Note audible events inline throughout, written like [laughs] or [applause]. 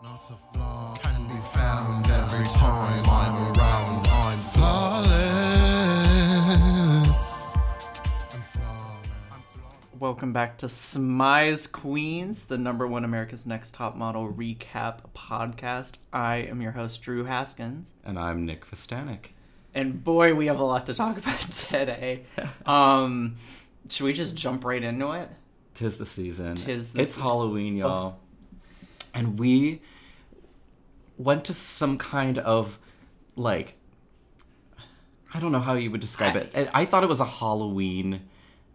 Not a flaw can be found every time I'm around. I'm flawless. I'm flawless. Welcome back to Smize Queens, the number one America's Next Top Model recap podcast. I am your host, Drew Haskins. And I'm Nick Vistanik. And boy, we have a lot to talk [laughs] about today. [laughs] um, should we just jump right into it? Tis the season. Tis the it's se- Halloween, y'all. And we went to some kind of like I don't know how you would describe it. I, I thought it was a Halloween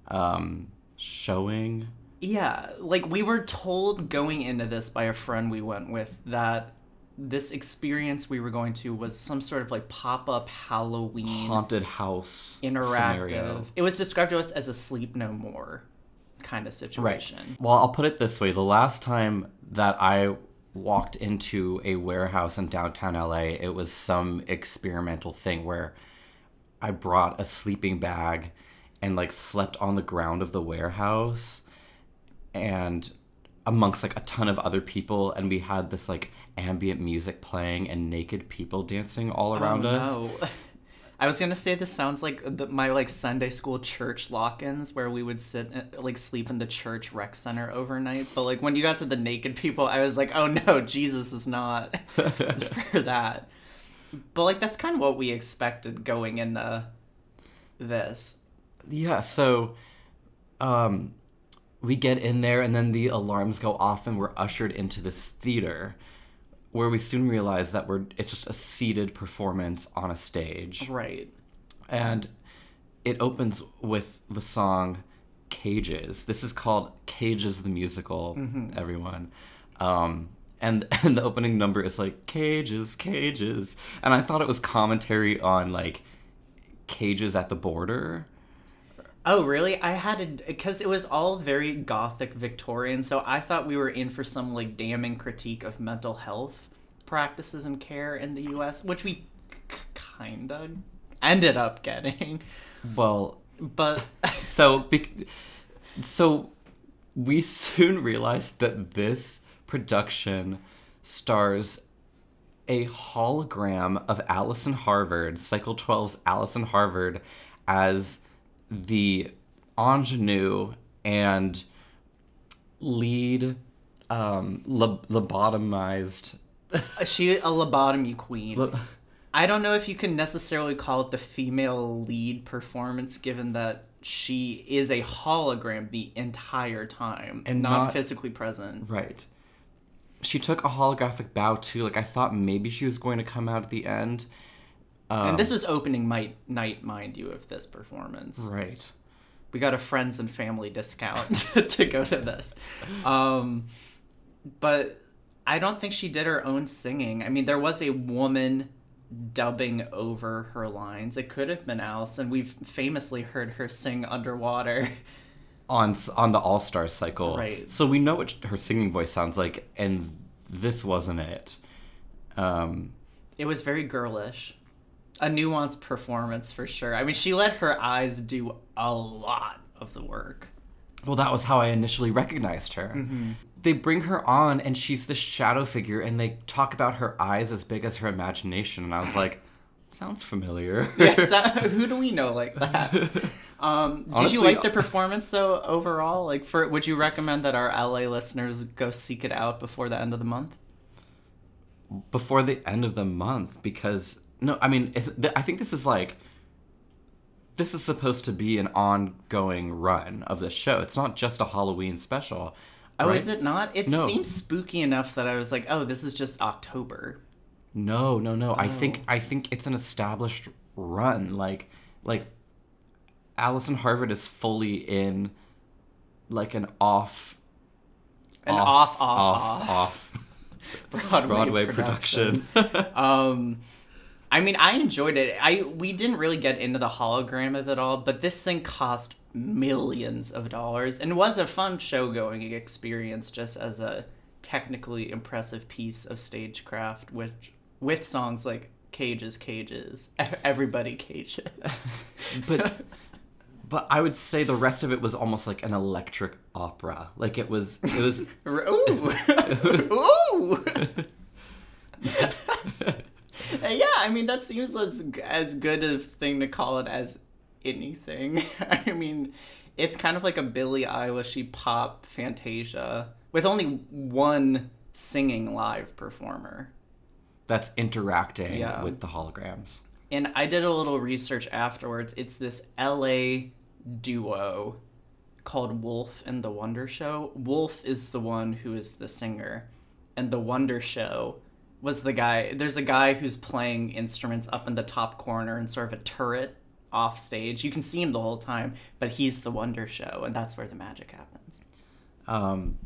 um showing. Yeah, like we were told going into this by a friend we went with that this experience we were going to was some sort of like pop up Halloween haunted house interactive. scenario. It was described to us as a sleep no more kind of situation. Well, I'll put it this way: the last time that I walked into a warehouse in downtown LA, it was some experimental thing where I brought a sleeping bag and like slept on the ground of the warehouse and amongst like a ton of other people and we had this like ambient music playing and naked people dancing all around oh, us. No. [laughs] I was gonna say this sounds like the, my like Sunday school church lock-ins where we would sit uh, like sleep in the church rec center overnight. But like when you got to the naked people, I was like, oh no, Jesus is not [laughs] [laughs] for that. But like that's kind of what we expected going into this. Yeah, so um we get in there and then the alarms go off and we're ushered into this theater where we soon realize that we're it's just a seated performance on a stage. Right. And it opens with the song Cages. This is called Cages the musical, everyone. Um and [laughs] and the opening number is like cages, cages. And I thought it was commentary on like cages at the border. Oh, really? I had to because it was all very gothic Victorian, so I thought we were in for some like damning critique of mental health practices and care in the U.S., which we k- kind of ended up getting. Well, But [laughs] so bec- so we soon realized that this production stars a hologram of Allison Harvard, Cycle 12's Allison Harvard, as the ingenue and lead um, lob- lobotomized. she a lobotomy queen. lo- I don't know if you can necessarily call it the female lead performance, given that she is a hologram the entire time And not, not- physically present. Right. She took a holographic bow too. Like I thought maybe she was going to come out at the end. Um, and this was opening might, night, mind you, of this performance. right. we got a friends and family discount [laughs] to go to this um but i don't think she did her own singing i mean there was a woman dubbing over her lines it could have been allison we've famously heard her sing underwater on on the All Star cycle. Right. So we know what her singing voice sounds like, and this wasn't it. Um, it was very girlish a nuanced performance for sure. I mean she let her eyes do a lot of the work. Well, that was how I initially recognized her. They bring her on, and she's this shadow figure, and they talk about her eyes as big as her imagination, and I was like, [laughs] sounds familiar. yes [laughs] who do we know like that? [laughs] Um did you like the performance though overall? Like for would you recommend that our la listeners go seek it out before the end of the month? Before the end of the month, because no, I mean, is, th- I think this is like. This is supposed to be an ongoing run of the show. It's not just a Halloween special. oh right? is it not it No. seems spooky enough that i was like oh this is just october No, no, no. I Oh. think I think it's an established run. Like like Allison Harvard is fully in like an off an off off off, off [laughs] Broadway, Broadway production. production. [laughs] um i mean i enjoyed it. I we didn't really get into the hologram of it all but this thing cost millions of dollars and was a fun show going experience just as a technically impressive piece of stagecraft which with songs like cages cages everybody cages. [laughs] But but I would say the rest of it was almost like an electric opera. Like it was it was [laughs] ooh. [laughs] Ooh [laughs] that seems as as good a thing to call it as anything. [laughs] I mean, it's kind of like a Billie Eilishy pop Fantasia with only one singing live performer. That's interacting Yeah. with the holograms. And I did a little research afterwards. It's this LA duo called Wolf and the Wonder Show. Wolf is the one who is the singer, and the Wonder Show was the guy. There's a guy who's playing instruments up in the top corner in sort of a turret off stage. You can see him the whole time, but he's the Wonder Show, and that's where the magic happens. Um,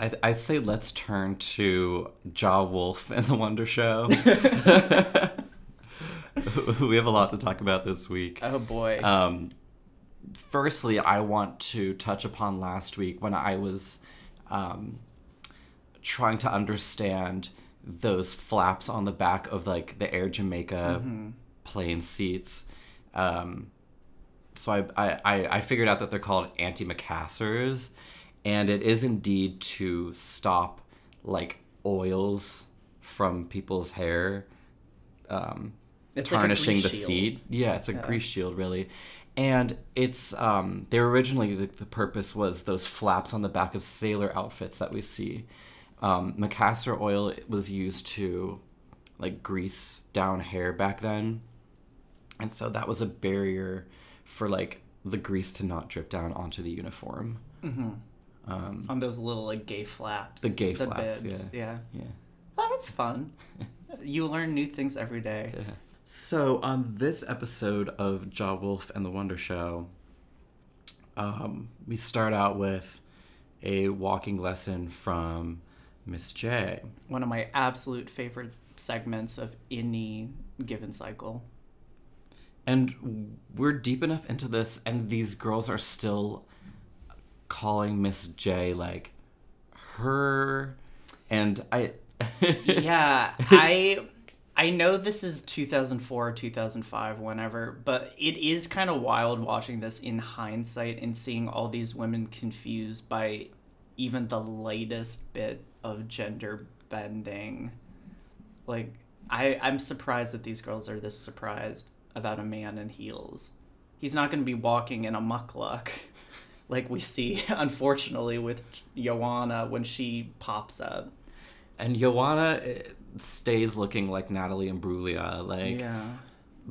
I I say let's turn to Jaw Wolf and the Wonder Show. [laughs] we have a lot to talk about this week. Oh boy. Um, firstly, I want to touch upon last week when I was um, trying to understand those flaps on the back of like the Air Jamaica plane seats. Um, so I, I, I figured out that they're called anti-macassars, and it is indeed to stop like oils from people's hair. Um, It's like tarnishing the shield. seat. Yeah, it's a grease shield, really. And it's um, they originally the, the purpose was those flaps on the back of sailor outfits that we see. Um, Macassar oil was used to like grease down hair back then, and so that was a barrier for like the grease to not drip down onto the uniform. on those little like gay flaps. The gay flaps, bibs, yeah. yeah. Yeah. Oh, that's fun. [laughs] you learn new things every day. Yeah. So on this episode of Jaw Wolf and the Wonder Show, um, we start out with a walking lesson from Miss J. One of my absolute favorite segments of any given cycle. And we're deep enough into this, and these girls are still calling Miss J like her. And I. [laughs] Yeah, I I know this is 2004 or 2005 whenever, but it is kind of wild watching this in hindsight and seeing all these women confused by even the latest bit of gender bending. Like I I'm surprised that these girls are this surprised about a man in heels. He's not going to be walking in a mukluk [laughs] like we see [laughs] unfortunately with Joanna when she pops up. And Joanna eh, stays looking like Natalie and Imbruglia, like, Yeah.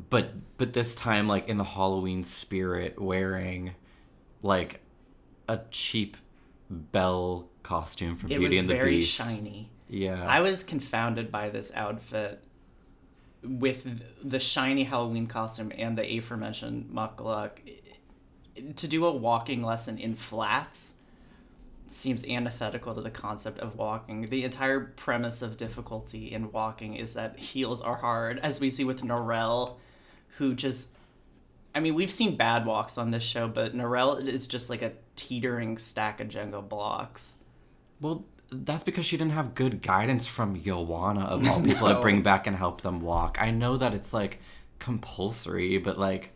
but but this time like in the Halloween spirit, wearing like a cheap Belle costume from It Beauty and the Beast. very Beast. shiny. Yeah, I was confounded by this outfit with the shiny Halloween costume and the aforementioned mukluk. To do a walking lesson in flats seems antithetical to the concept of walking. The entire premise of difficulty in walking is that heels are hard, as we see with Norelle, who just. I mean, we've seen bad walks on this show, but Norelle is just like a teetering stack of Jenga blocks. well, that's because she didn't have good guidance from Joanna of [laughs] all people No. to bring back and help them walk. I know that it's like compulsory, but like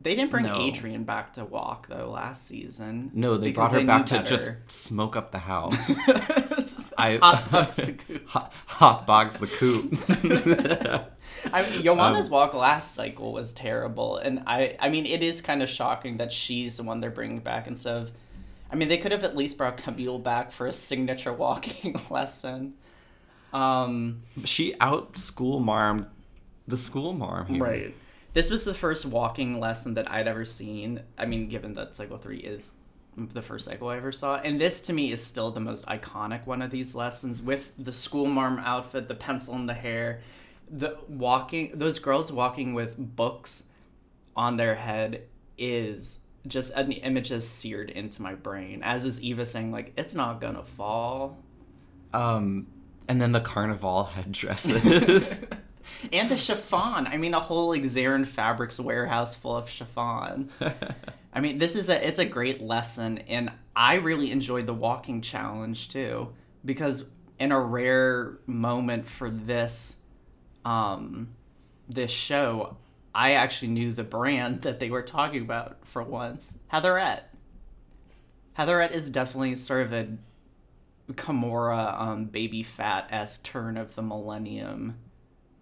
They didn't bring No. Adrianne back to walk though last season. no, they brought her knew back to better. just smoke up the house. [laughs] I Hot box the coop. [laughs] hot, hot box the coop. I mean, Joanna's walk last cycle was terrible, and I, I mean, it is kind of shocking that she's the one they're bringing back instead of. I mean, they could have at least brought Camille back for a signature [laughs] walking lesson. Um, she out school marmed the school marm here. Right. This was the first walking lesson that I'd ever seen. I mean, given that Cycle 3 is the first cycle I ever saw. And this to me is still the most iconic one of these lessons with the school marm outfit, the pencil in the hair, the walking, those girls walking with books on their head is just an image is seared into my brain. As is Eva saying, like, it's not gonna fall. Um, and then the carnival headdresses. [laughs] And the chiffon. I mean, a whole like Zarin Fabrics warehouse full of chiffon. [laughs] I mean, this is a it's a great lesson, and I really enjoyed the walking challenge too because in a rare moment for this, um, this show, I actually knew the brand that they were talking about for once. Heatherette. Heatherette is definitely sort of a Kimora um, Baby Phat s turn of the millennium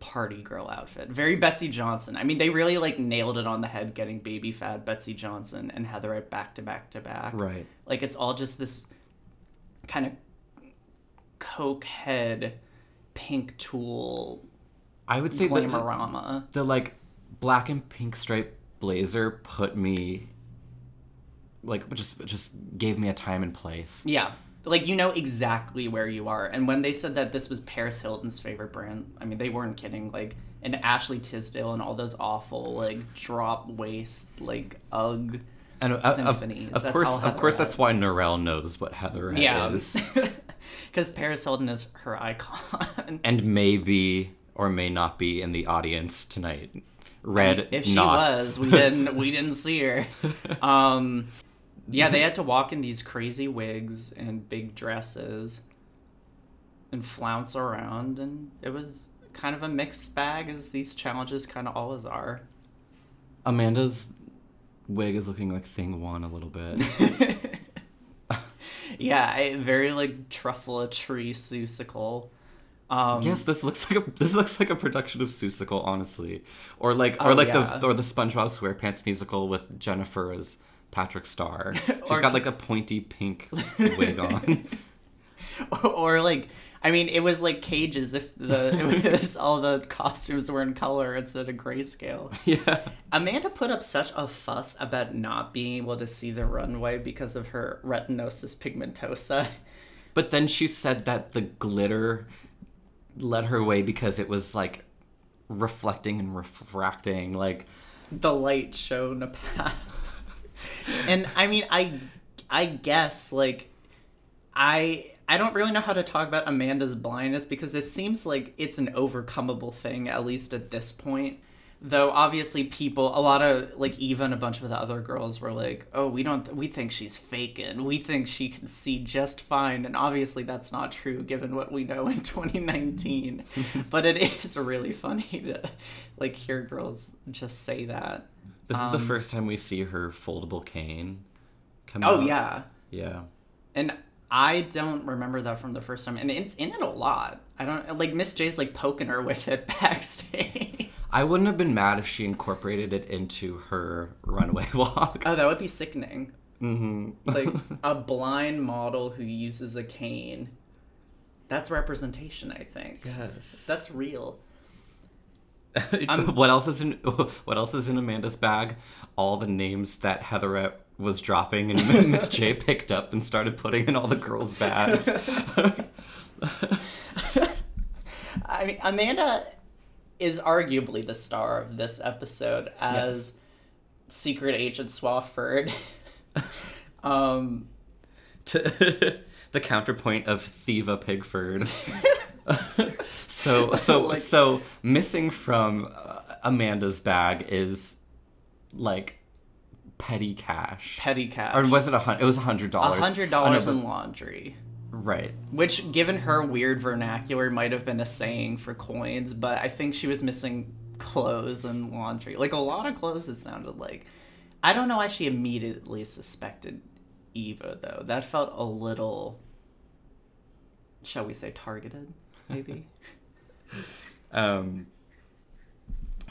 party girl outfit. Very Betsey Johnson. I mean, they really like nailed it on the head getting Baby Phat Betsey Johnson and Heatherette back to back to back. Right. Like it's all just this kind of coke head pink tool I would say glamorama. the like black and pink striped blazer put me like just just gave me a time and place. Yeah. Like you know exactly where you are. And when they said that this was Paris Hilton's favorite brand, I mean they weren't kidding. Like and Ashley Tisdale and all those awful like drop waist like ugh And uh, of, Symphonies. of That's course, of course, Heather that's why Norelle knows what Heather Yeah. is, [laughs] Because Paris Hilton is her icon. and maybe or may not be in the audience tonight. Red, if she not. was, we didn't [laughs] we didn't see her. Um yeah, they had to walk in these crazy wigs and big dresses and flounce around and it was kind of a mixed bag as these challenges kind of always are. Amanda's wig is looking like Thing One a little bit. [laughs] Yeah, I, very like truffle tree Seussical. Um, yes, this looks like a this looks like a production of Seussical, honestly, or like or Oh, like yeah. the or the SpongeBob SquarePants musical with Jennifer as Patrick Star. [laughs] She's Or- got like a pointy pink wig [laughs] on. [laughs] or like I mean, it was like cages if the was all the costumes were in color instead of grayscale. yeah. Amanda put up such a fuss about not being able to see the runway because of her retinitis pigmentosa. But then she said that the glitter led her away because it was like reflecting and refracting. Like, The light shone a path. and I mean, I I guess like I I don't really know how to talk about Amanda's blindness because it seems like it's an overcomable thing at least at this point. Though obviously people a lot of like even a bunch of the other girls were like, "Oh, we don't we think she's faking. We think she can see just fine." And obviously that's not true given what we know in [laughs] 2019. [laughs] but it is really funny to like hear girls just say that. this is Um, the first time we see her foldable cane come Oh out. yeah. Yeah. And I don't remember that from the first time, and it's in it a lot. I don't like Miss J's like poking her with it [laughs] backstage. I wouldn't have been mad if she incorporated it into her runway [laughs] walk. oh, that would be sickening. hmm Like [laughs] a blind model who uses a cane. That's representation, I think. yes. That's real. [laughs] what else is in what else is in Amanda's bag? All the names that Heatherette was dropping and Miss J picked up and started putting in all the girls' bags. I mean, Amanda is arguably the star of this episode as Secret Agent Swafford. [laughs] um, to [laughs] the counterpoint of Thieva Pigford. [laughs] so so Like- so missing from uh, Amanda's bag is like petty cash. petty cash. or was it a hundred? It was a hundred dollars. A hundred dollars in laundry. Right. Which, given her weird vernacular, might have been a saying for coins, but I think she was missing clothes and laundry. Like a lot of clothes, it sounded like. I don't know why she immediately suspected Eva, though. That felt a little, shall we say, targeted, maybe? [laughs] Um.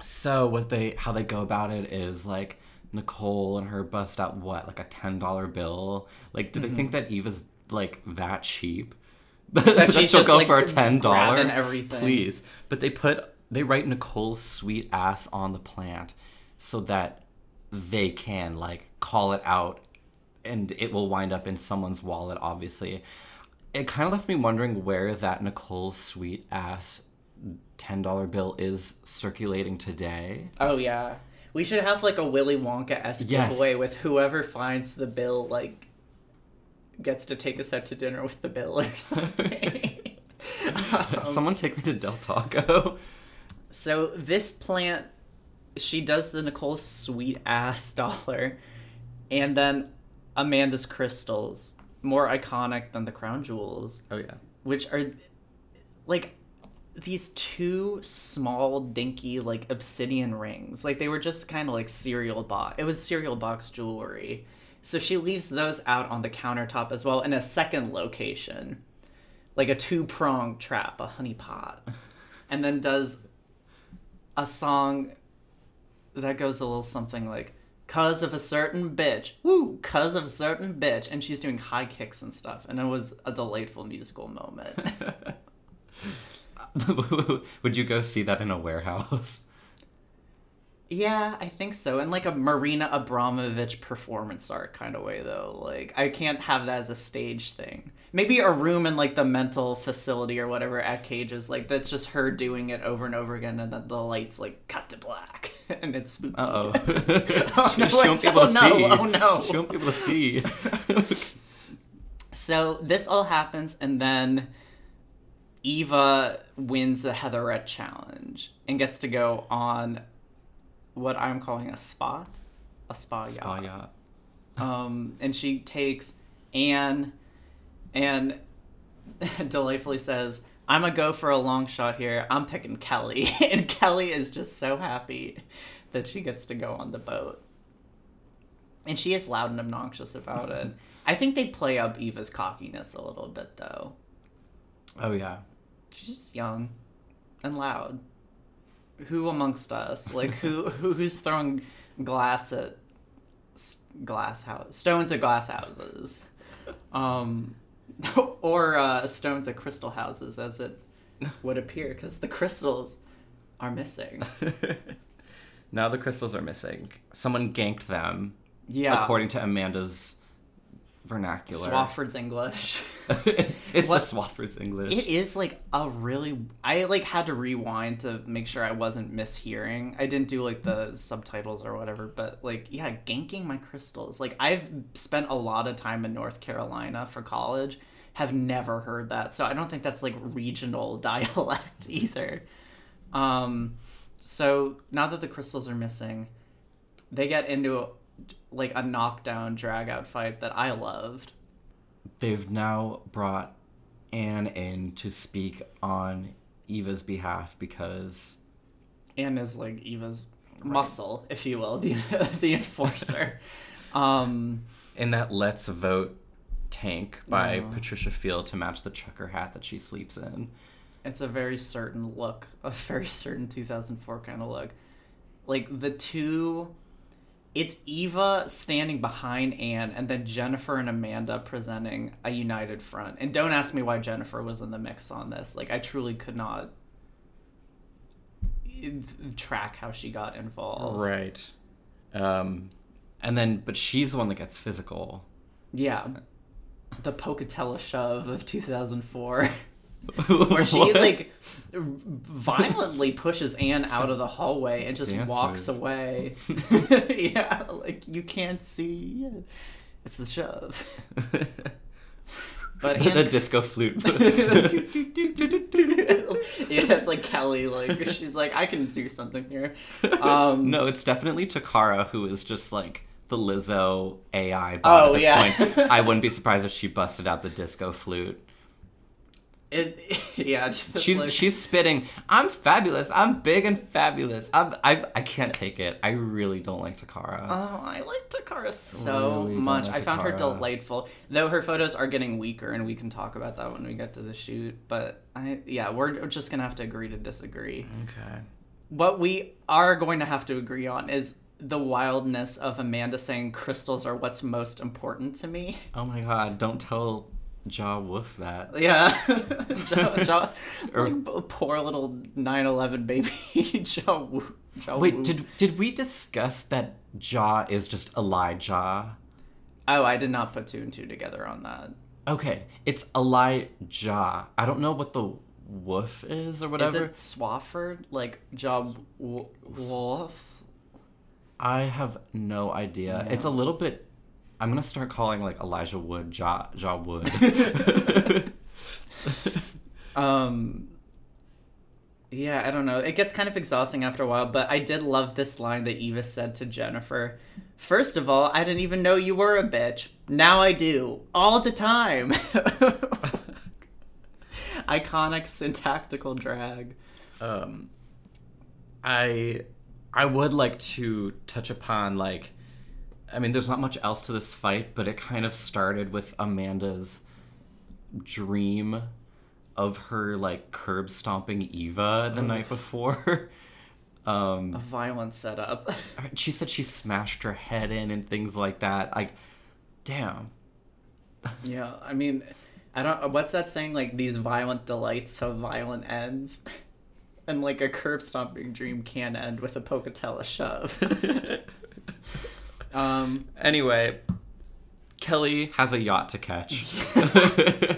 So what they how they go about it is like Nicole and her bust out what like a ten dollar bill. Like, do they think that Eva's like that cheap? [laughs] that she's she'll just, go like, for a ten dollar? everything. Please, but they put they write Nicole's sweet ass on the plant so that they can like call it out and it will wind up in someone's wallet. Obviously, it kind of left me wondering where that Nicole's sweet ass ten dollar bill is circulating today. oh, yeah. We should have like a Willy Wonka esque Yes. giveaway with whoever finds the bill, like, gets to take us out to dinner with the bill or something. Um, [laughs] Someone take me to Del Taco. So this plant, she does the Nicole sweet ass [laughs] dollar, and then Amanda's crystals, more iconic than the crown jewels, Oh yeah. which are like these two small dinky like obsidian rings. Like they were just kind of like cereal box. It was cereal box jewelry. So she leaves those out on the countertop as well in a second location, like a two pronged trap, a honeypot, and then does a song that goes a little something like cuz of a certain bitch woo cuz of a certain bitch and she's doing high kicks and stuff and it was a delightful musical moment [laughs] Would you go see that in a warehouse? Yeah i think so in like a marina abramovich performance art kind of way though like i can't have that as a stage thing maybe a room in like the mental facility or whatever at cages like that's just her doing it over and over again and then the lights like cut to black [laughs] and it's spooky. Uh oh. [laughs] [laughs] She, no, she won't be able oh, to no, see. oh, no. She won't be able to see. So this all happens, and then Eva wins the Heatherette challenge and gets to go on what I'm calling a spot, a spa yacht. Spa yacht. Um, and she takes Ann and [laughs] delightfully says, I'm gonna go for a long shot here. I'm picking Kelly. [laughs] and Kelly is just so happy that she gets to go on the boat. And she is loud and obnoxious about it. [laughs] I think they play up Eva's cockiness a little bit, though. Oh yeah. She's just young and loud. Who amongst us? Like, who, [laughs] who who's throwing glass at glass house stones at glass houses um [laughs] or uh stones at crystal houses as it would appear because the crystals are missing [laughs] now the crystals are missing. Someone ganked them, yeah according to Amanda's vernacular. swafford's english. [laughs] It's What- the Swafford's English. it is like a really i like had to rewind to make sure i wasn't mishearing. I didn't do like the subtitles or whatever but like yeah ganking my crystals. Like i've spent a lot of time in north carolina for college. Have never heard that so i don't think that's like regional [laughs] dialect either. Um so now that the crystals are missing they get into like a knockdown drag out fight that i loved They've now brought Ann in to speak on Eva's behalf because Ann is like Eva's muscle, if you will, the [laughs] the enforcer. [laughs] um, in that Let's Vote tank by Oh. Patricia Field to match the trucker hat that she sleeps in. it's a very certain look, a very certain 2004 kind of look. Like the two, it's Eva standing behind Ann, and then Jennifer and Amanda presenting a united front. And don't ask me why Jennifer was in the mix on this. Like I truly could not track how she got involved. Right. Um, and then, but she's the one that gets physical. Yeah. The Pocatello shove of 2004. [laughs] [laughs] Where she, like, violently pushes Ann out of the hallway and just Dance walks move. away. [laughs] yeah, like, you can't see it. It's the shove. [laughs] But the, the disco flute. yeah, it's like Kelly. Like she's like, I can do something here. Um, no, it's definitely Toccara who is just like the Lizzo AI bot Oh, at this yeah. point. I wouldn't be surprised if she busted out the disco flute. It, [laughs] yeah, She's like, she's spitting. I'm fabulous. I'm big and fabulous. I'm I I can't take it. I really don't like Toccara. Oh, I like Toccara so Really much. like I found her delightful. Though her photos are getting weaker, and we can talk about that when we get to the shoot. But I, yeah, we're just gonna have to agree to disagree. okay. What we are going to have to agree on is the wildness of Amanda saying crystals are what's most important to me. Oh my god! Don't tell Ja Wolf that. Yeah, [laughs] ja, ja, Or- like, poor little 9/11 baby [laughs] jaw Wait, Wu. did did we discuss that Jaw is just Elijah? oh, I did not put two and two together on that. Okay, it's Elijah. I don't know what the woof is or whatever. Is it Swafford like Jaw w- Wolf? I have no idea. It's a little bit. I'm gonna start calling like Elijah Wood Ja Ja Wood. [laughs] Um. Yeah, I don't know. It gets kind of exhausting after a while, but I did love this line that Eva said to Jennifer. First of all, I didn't even know you were a bitch. Now I do. All the time. [laughs] Iconic syntactical drag. um, I I would like to touch upon like, I mean, there's not much else to this fight, but it kind of started with Amanda's dream of her like curb stomping Eva the night before. [laughs] Um, A violent setup. [laughs] she said she smashed her head in and things like that. Like, damn. [laughs] yeah, I mean, I don't. What's that saying? Like these violent delights have violent ends, and like a curb stomping dream can end with a pocatello shove. Um, Anyway, Kelly has a yacht to catch. [laughs]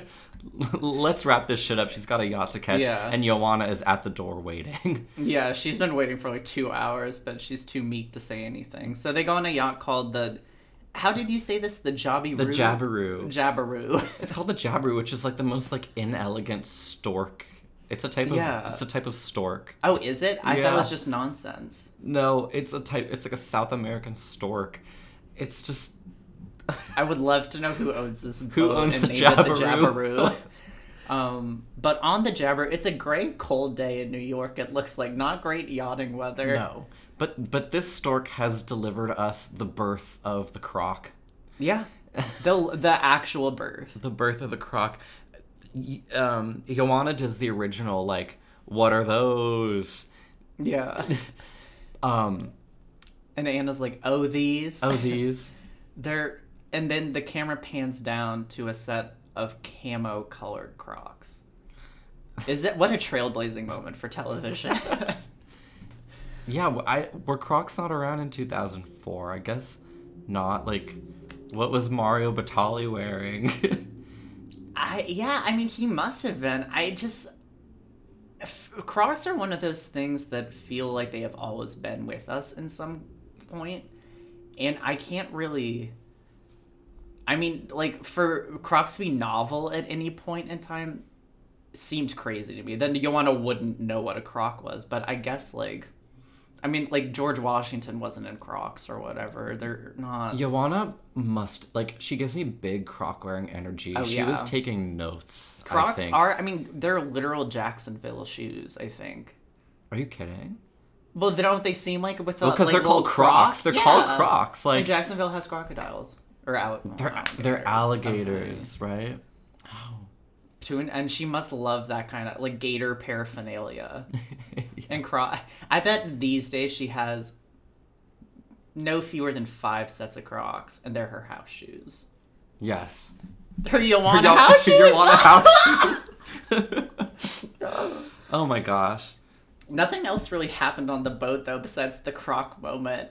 [laughs] Let's wrap this shit up. She's got a yacht to catch, Yeah. and Joanna is at the door waiting. [laughs] yeah, she's been waiting for like two hours, but she's too meek to say anything. So they go on a yacht called the. How did you say this? The Jobby The Jabiru. Jabiru. It's called the Jabiru, which is like the most like inelegant stork. It's a type of Yeah. it's a type of stork. oh, is it? I thought it was just nonsense. No, it's a type. It's like a South American stork. It's just I would love to know who owns this boat Who owns and the it the Jabiru? Jabiru. [laughs] um, but on the Jabiru, it's a gray, cold day in New York. It looks like not great yachting weather. no. But but this stork has delivered us the birth of the croc. Yeah, [laughs] the the actual birth. The birth of the croc. Um, Joanna does the original like, what are those? Yeah, [laughs] Um, and Anna's like, "Oh, these." oh [laughs] these. They're and then the camera pans down to a set of camo colored Crocs. Is it what a trailblazing moment for television? [laughs] Yeah, I were Crocs not around in 2004? I guess not. Like, what was Mario Batali wearing? I yeah, I mean he must have been. I just Crocs are one of those things that feel like they have always been with us in some point, and I can't really. I mean, like for Crocs to be novel at any point in time seemed crazy to me. Then Joanna wouldn't know what a Croc was, but I guess like. I mean, like George Washington wasn't in Crocs or whatever. They're not. Joanna must like she gives me big Croc wearing energy. Oh, she yeah. was taking notes. I Crocs think. are. I mean, they're literal Jacksonville shoes. I think. Are you kidding? Well, don't they seem like with the Well, 'cause like, they're called Crocs. croc? They're called Crocs, like- and Jacksonville has crocodiles or al- They're they're alligators. alligators, right? Oh, To an, and she must love that kind of like gator paraphernalia [laughs] and croc. I bet these days she has no fewer than five sets of Crocs, and they're her house shoes. Yes. [laughs] Her Your- house [laughs] shoes. house shoes. oh my gosh. Nothing else really happened on the boat though, besides the Croc moment.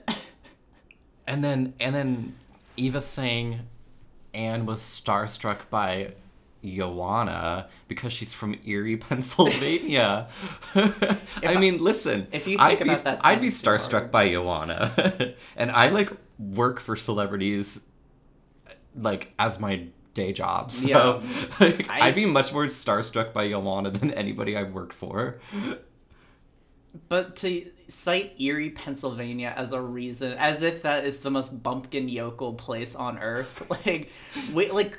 And then and then Eva saying Ann was starstruck by Joanna because she's from Erie, [laughs] Pennsylvania. [laughs] I mean, listen. if you I'd think be, about that I'd be starstruck hard. by Joanna, [laughs] and I like work for celebrities, like as my day job. So Yeah. like, I- I'd be much more starstruck by Joanna than anybody I've worked for. But to cite Erie, Pennsylvania as a reason, as if that is the most bumpkin yokel place on earth, [laughs] like we like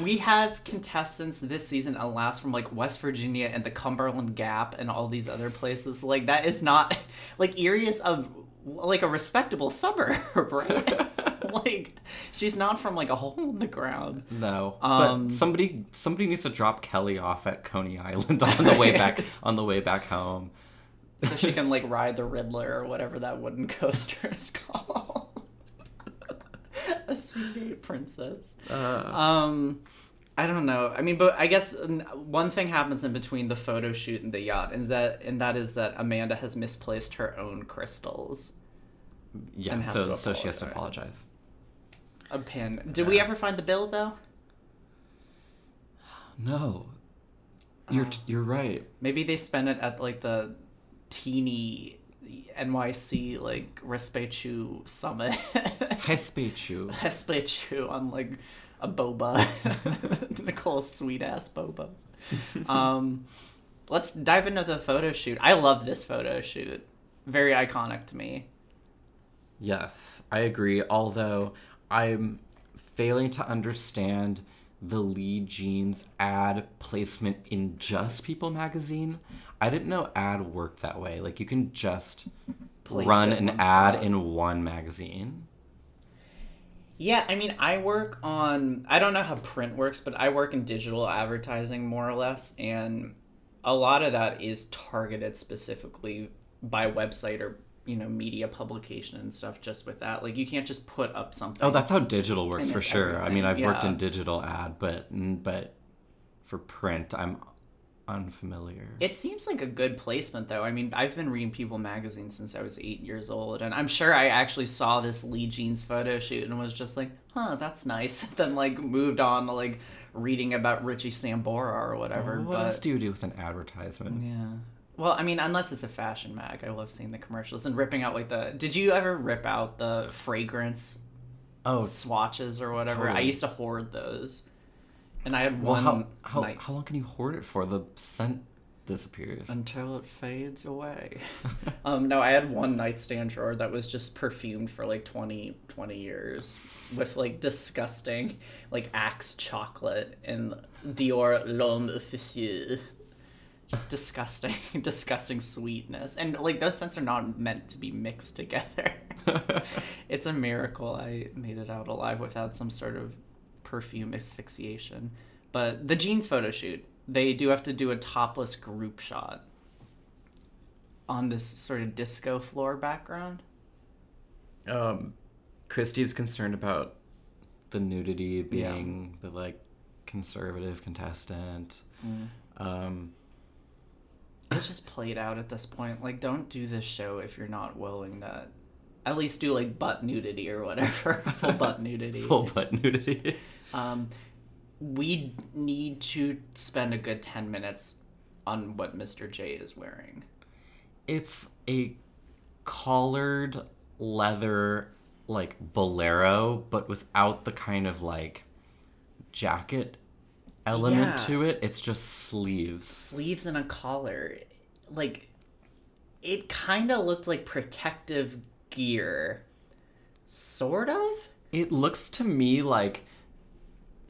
we have contestants this season, alas, from like West Virginia and the Cumberland Gap and all these other places. Like that is not like Erie is a like a respectable suburb, [laughs] right? [laughs] like she's not from like a hole in the ground. No, Um, but somebody somebody needs to drop Kelly off at Coney Island on the way back on the way back home. So she can like ride the Riddler or whatever that wooden [laughs] coaster is called. a Seagate princess. Um, I don't know. I mean, but I guess one thing happens in between the photo shoot and the yacht, and that and that is that Amanda has misplaced her own crystals. Yeah, so so she has to apologize. A pin. Did we ever find the bill though? No, you're Oh. you're right. Maybe they spent it at like the teeny NYC like Respechu summit. [laughs] Hespechu. Respechu on like a boba. [laughs] Nicole's sweet ass boba. [laughs] Um, let's dive into the photo shoot. I love this photo shoot. Very iconic to me. Yes, I agree. Although I'm failing to understand the Lee Jeans ad placement in Just People magazine. I didn't know ad worked that way. Like you can just Place run an ad spot. in one magazine. Yeah, I mean, I work on. I don't know how print works, but I work in digital advertising more or less, and a lot of that is targeted specifically by website or you know media publication and stuff just with that. Like you can't just put up something. Oh, that's how digital works for sure. I mean, I've everything, worked in digital ad, but but for print, I'm unfamiliar. It seems like a good placement, though. I mean, I've been reading People magazine since I was eight years old, and I'm sure I actually saw this Lee Jeans photo shoot and was just like, "Huh, that's nice." [laughs] then like moved on to like reading about Richie Sambora or whatever. what but else do you do with an advertisement? yeah, well, I mean, unless it's a fashion mag, I love seeing the commercials and ripping out like the. Did you ever rip out the fragrance Oh, swatches or whatever? I used to hoard those, and I had well, one how how, night how long can you hoard it for? The scent disappears. until it fades away. [laughs] um, no, I had one nightstand drawer that was just perfumed for like 20, 20 years with like disgusting, like Axe chocolate and Dior L'Homme Officieux. Just disgusting, [laughs] disgusting sweetness. And like those scents are not meant to be mixed together. [laughs] it's a miracle I made it out alive without some sort of perfume asphyxiation. But the jeans photo shoot, they do have to do a topless group shot on this sort of disco floor background. um, Kristi's concerned about the nudity being the like conservative contestant. Mm. Um, It's just played out at this point. Like, don't do this show if you're not willing to at least do like butt nudity or whatever. [laughs] Full butt nudity. [laughs] full butt nudity. Um, we need to spend a good 10 minutes on what Mr. J is wearing. It's a collared leather like bolero, but without the kind of like jacket element Yeah. to it. It's just sleeves. Sleeves and a collar. Like, it kind of looked like protective gear. Sort of? It looks to me like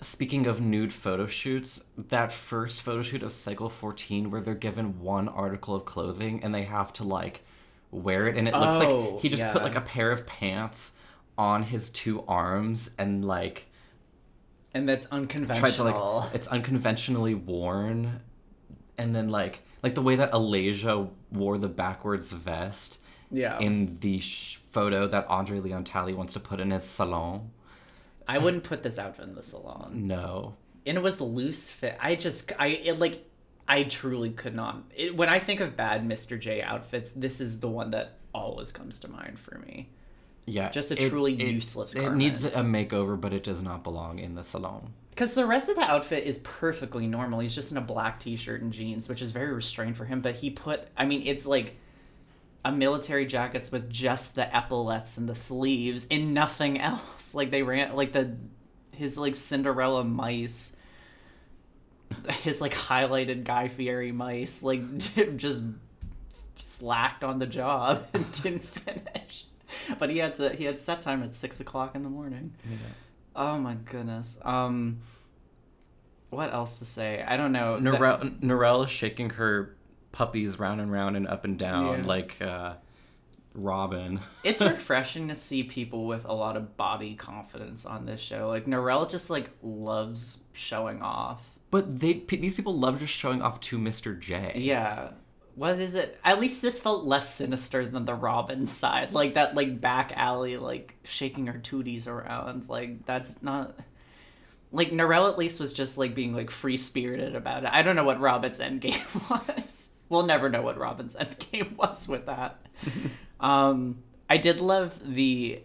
speaking of nude photo shoots, that first photo shoot of Cycle 14 where they're given one article of clothing and they have to like wear it and it looks Oh, like he just put like a pair of pants on his two arms and like And that's tried unconventional. to like it's unconventionally worn and then like like the way that Alasia wore the backwards vest yeah. in the sh- photo that Andre Leon Talley wants to put in his salon. I wouldn't put this outfit in the salon. No. And it was loose fit. I just, I, it like, I truly could not. It, when I think of bad Mr. J outfits, this is the one that always comes to mind for me. Yeah, Just a truly useless It garment. needs a makeover, but it does not belong in the salon. Because the rest of the outfit is perfectly normal. He's just in a black t shirt and jeans, which is very restrained for him. But he put, I mean, it's like a military jackets with just the epaulets and the sleeves and nothing else. [laughs] Like they ran, like the, his like Cinderella mice, his like highlighted Guy Fieri mice, like [laughs] just slacked on the job [laughs] and didn't finish. But he had to, he had set time at six o'clock in the morning. Oh my goodness. Um what else to say? I don't know. That- Norelle, Norelle is shaking her puppies round and round and up and down Yeah. like uh, Robin. [laughs] it's refreshing to see people with a lot of body confidence on this show. Like Norelle just like loves showing off. But they pe- these people love just showing off to Mr. J. Yeah. What is it? At least this felt less sinister than the Robin side. Like that like back alley like shaking her tooties around. Like that's not like Norelle at least was just like being like free spirited about it. I don't know what Robin's endgame [laughs] was. We'll never know what Robin's [laughs] endgame was with that. um I did love the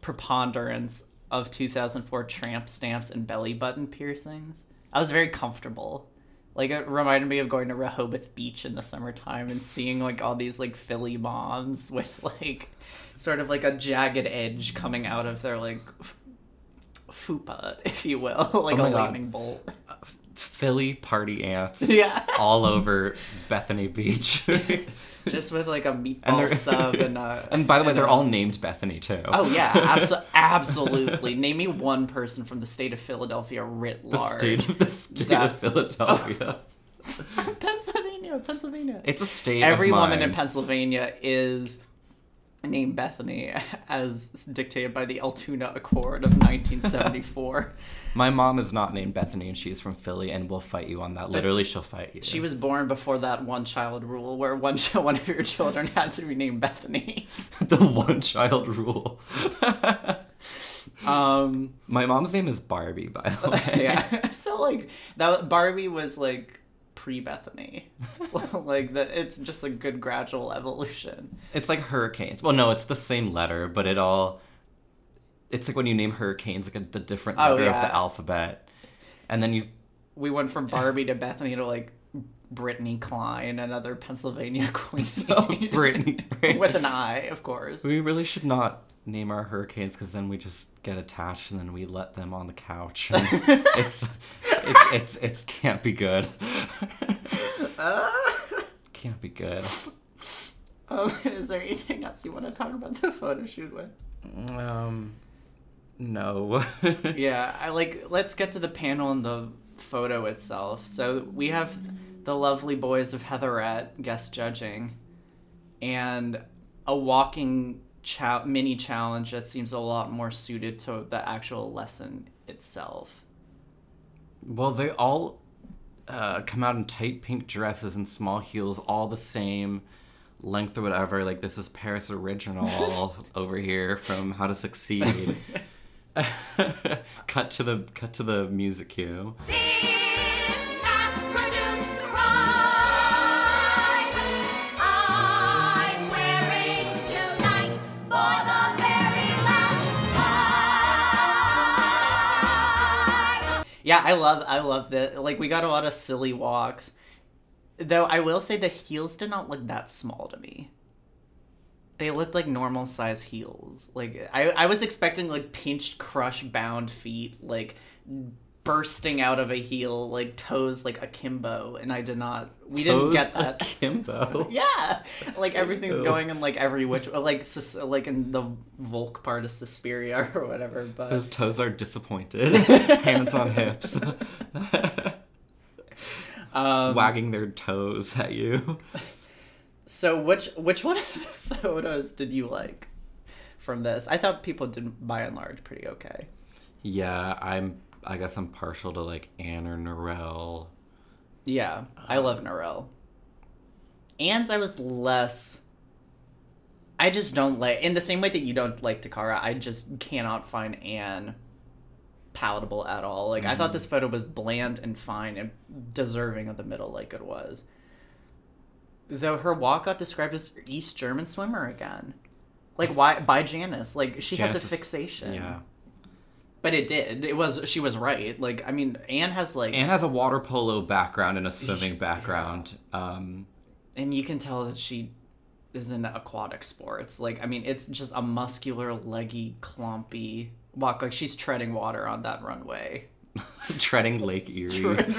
preponderance of 2004 tramp stamps and belly button piercings. I was very comfortable. Like it reminded me of going to Rehoboth Beach in the summertime and seeing like all these like Philly moms [laughs] with like sort of like a jagged edge coming out of their like fupa, if you will, [laughs] like Oh a lightning bolt. Philly party ants [laughs] Yeah. all over Bethany Beach. [laughs] Just with like a And meatball they're- [laughs] sub and a and by the way, they're a- all named Bethany too. Oh yeah, abso- absolutely. Name me one person from the state of Philadelphia writ large. the state of the state That- of Philadelphia. Pennsylvania, Pennsylvania. It's a state. Every woman in. Pennsylvania is named Bethany as dictated by the Altoona Accord of 1974. [laughs] My mom is not named Bethany, and she's from Philly, and will fight you on that. Literally, she'll fight you. she was born before that one child rule where one ch- one of your children had to be named Bethany. [laughs] the one child rule. [laughs] Um My mom's name is Barbie, by the way. yeah. so like that Barbie was like pre Bethany. [laughs] like that it's just a good gradual evolution. It's like hurricanes. Well, no, it's the same letter, but it all. It's like when you name hurricanes, like a, the different Oh, letter of the alphabet, and then you. We went from Barbie to Bethany to like Brittany Klein, another Pennsylvania [laughs] queen. [laughs] Oh, Brittany. With an I, of course. We really should not name our hurricanes because then we just get attached and then we let them on the couch. [laughs] and it's, it's it's it's can't be good. [laughs] can't be good. Um, [laughs] is there anything else you want to talk about the photo shoot with? Um, no. yeah, I like. Let's get to the panel and the photo itself. So we have the lovely boys of Heatherette guest judging, and a walking cha- mini challenge that seems a lot more suited to the actual lesson itself. Well, they all uh, come out in tight pink dresses and small heels, all the same length or whatever. Like this is Paris original [laughs] over here from How to Succeed. [laughs] [laughs] cut to the cut to the music cue. Yeah, I love I love that. Like we got a lot of silly walks. Though I will say the heels did not look that small to me. They looked like normal size heels. Like I I was expecting like pinched crush bound feet like bursting out of a heel like toes like akimbo and I did not we didn't get that. akimbo. [laughs] Yeah, like everything's going in like every which like Sus- like in the Volk part of Suspiria [laughs] or whatever. But Those toes are disappointed. [laughs] Hands on hips. um, Wagging their toes at you. So which which one of the photos did you like from this? I thought people did by and large pretty okay. Yeah, I'm I guess I'm partial to like Ann or Norelle. Yeah, I love Norelle. Ann's I was less. I just don't like in the same way that you don't like Toccara. I just cannot find Ann palatable at all. Like I thought mm. this photo was bland and fine and deserving of the middle, like it was. Though her walk got described as East German swimmer again, like why by Janice? Like she has Janice a is- fixation. Yeah. But it did. It was she was right. Like I mean, Ann has like Ann has a water polo background and a swimming [laughs] background. Um, and you can tell that she is in aquatic sports. Like, I mean, it's just a muscular, leggy, clumpy walk. Like she's treading water on that runway. [laughs] treading Lake Erie.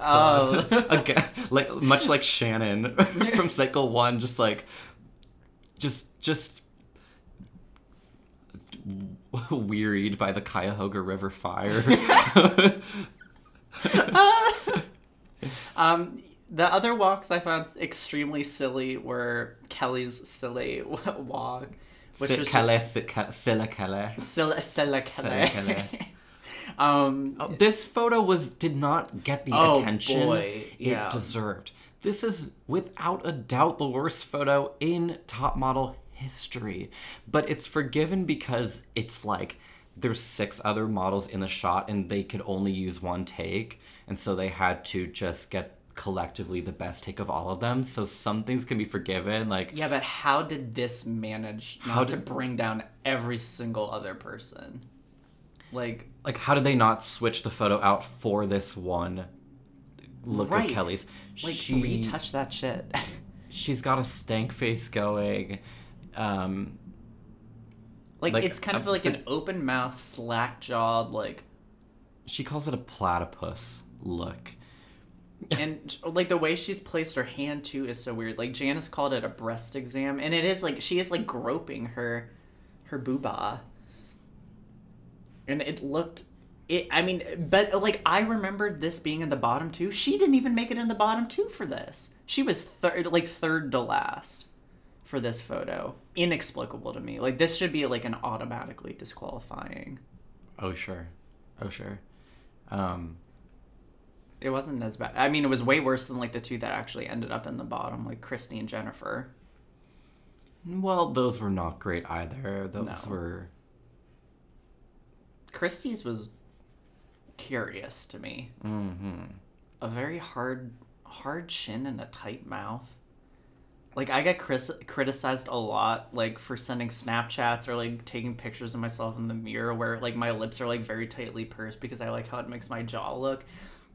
Oh, [laughs] Again, like much like Shannon from Cycle One, just like, just just wearied by the Cuyahoga River fire. [laughs] [laughs] um, the other walks I found extremely silly were Kelle's silly walk, which Sit was Calais, just sit Ca- Silla Calais. Stella, Stella Kelle. Kelle. [laughs] um, Oh, this photo was did not get the Oh, attention boy, yeah. it deserved. This is without a doubt the worst photo in top model history. But it's forgiven because it's like there's six other models in the shot and they could only use one take. And so they had to just get collectively the best take of all of them. So some things can be forgiven. Like yeah, but how did this manage not How to did- bring down every single other person? Like, like how did they not switch the photo out for this one look Right. of Kelle's? like she retouch that shit. she's got a stank face going. Um, Like, Like, it's kind of a- like an open mouth, slack jawed, like, she calls it a platypus look. [laughs] and like the way she's placed her hand too is so weird. Like Janice called it a breast exam, and it is like she is like groping her, her booba, and it looked. It, I mean, but like I remembered this being in the bottom two. She didn't even make it in the bottom two for this. She was third, like third to last for this photo. Inexplicable to me. Like this should be like an automatically disqualifying. Oh sure, oh sure. Um, It wasn't as bad. I mean, it was way worse than like the two that actually ended up in the bottom, like Kristi and Jennifer. well, those were not great either. Those No. were Kristi's was curious to me. mm-hmm. A very hard, hard chin and a tight mouth. Like I get cris- criticized a lot, like for sending Snapchats or like taking pictures of myself in the mirror where like my lips are like very tightly pursed because I like how it makes my jaw look.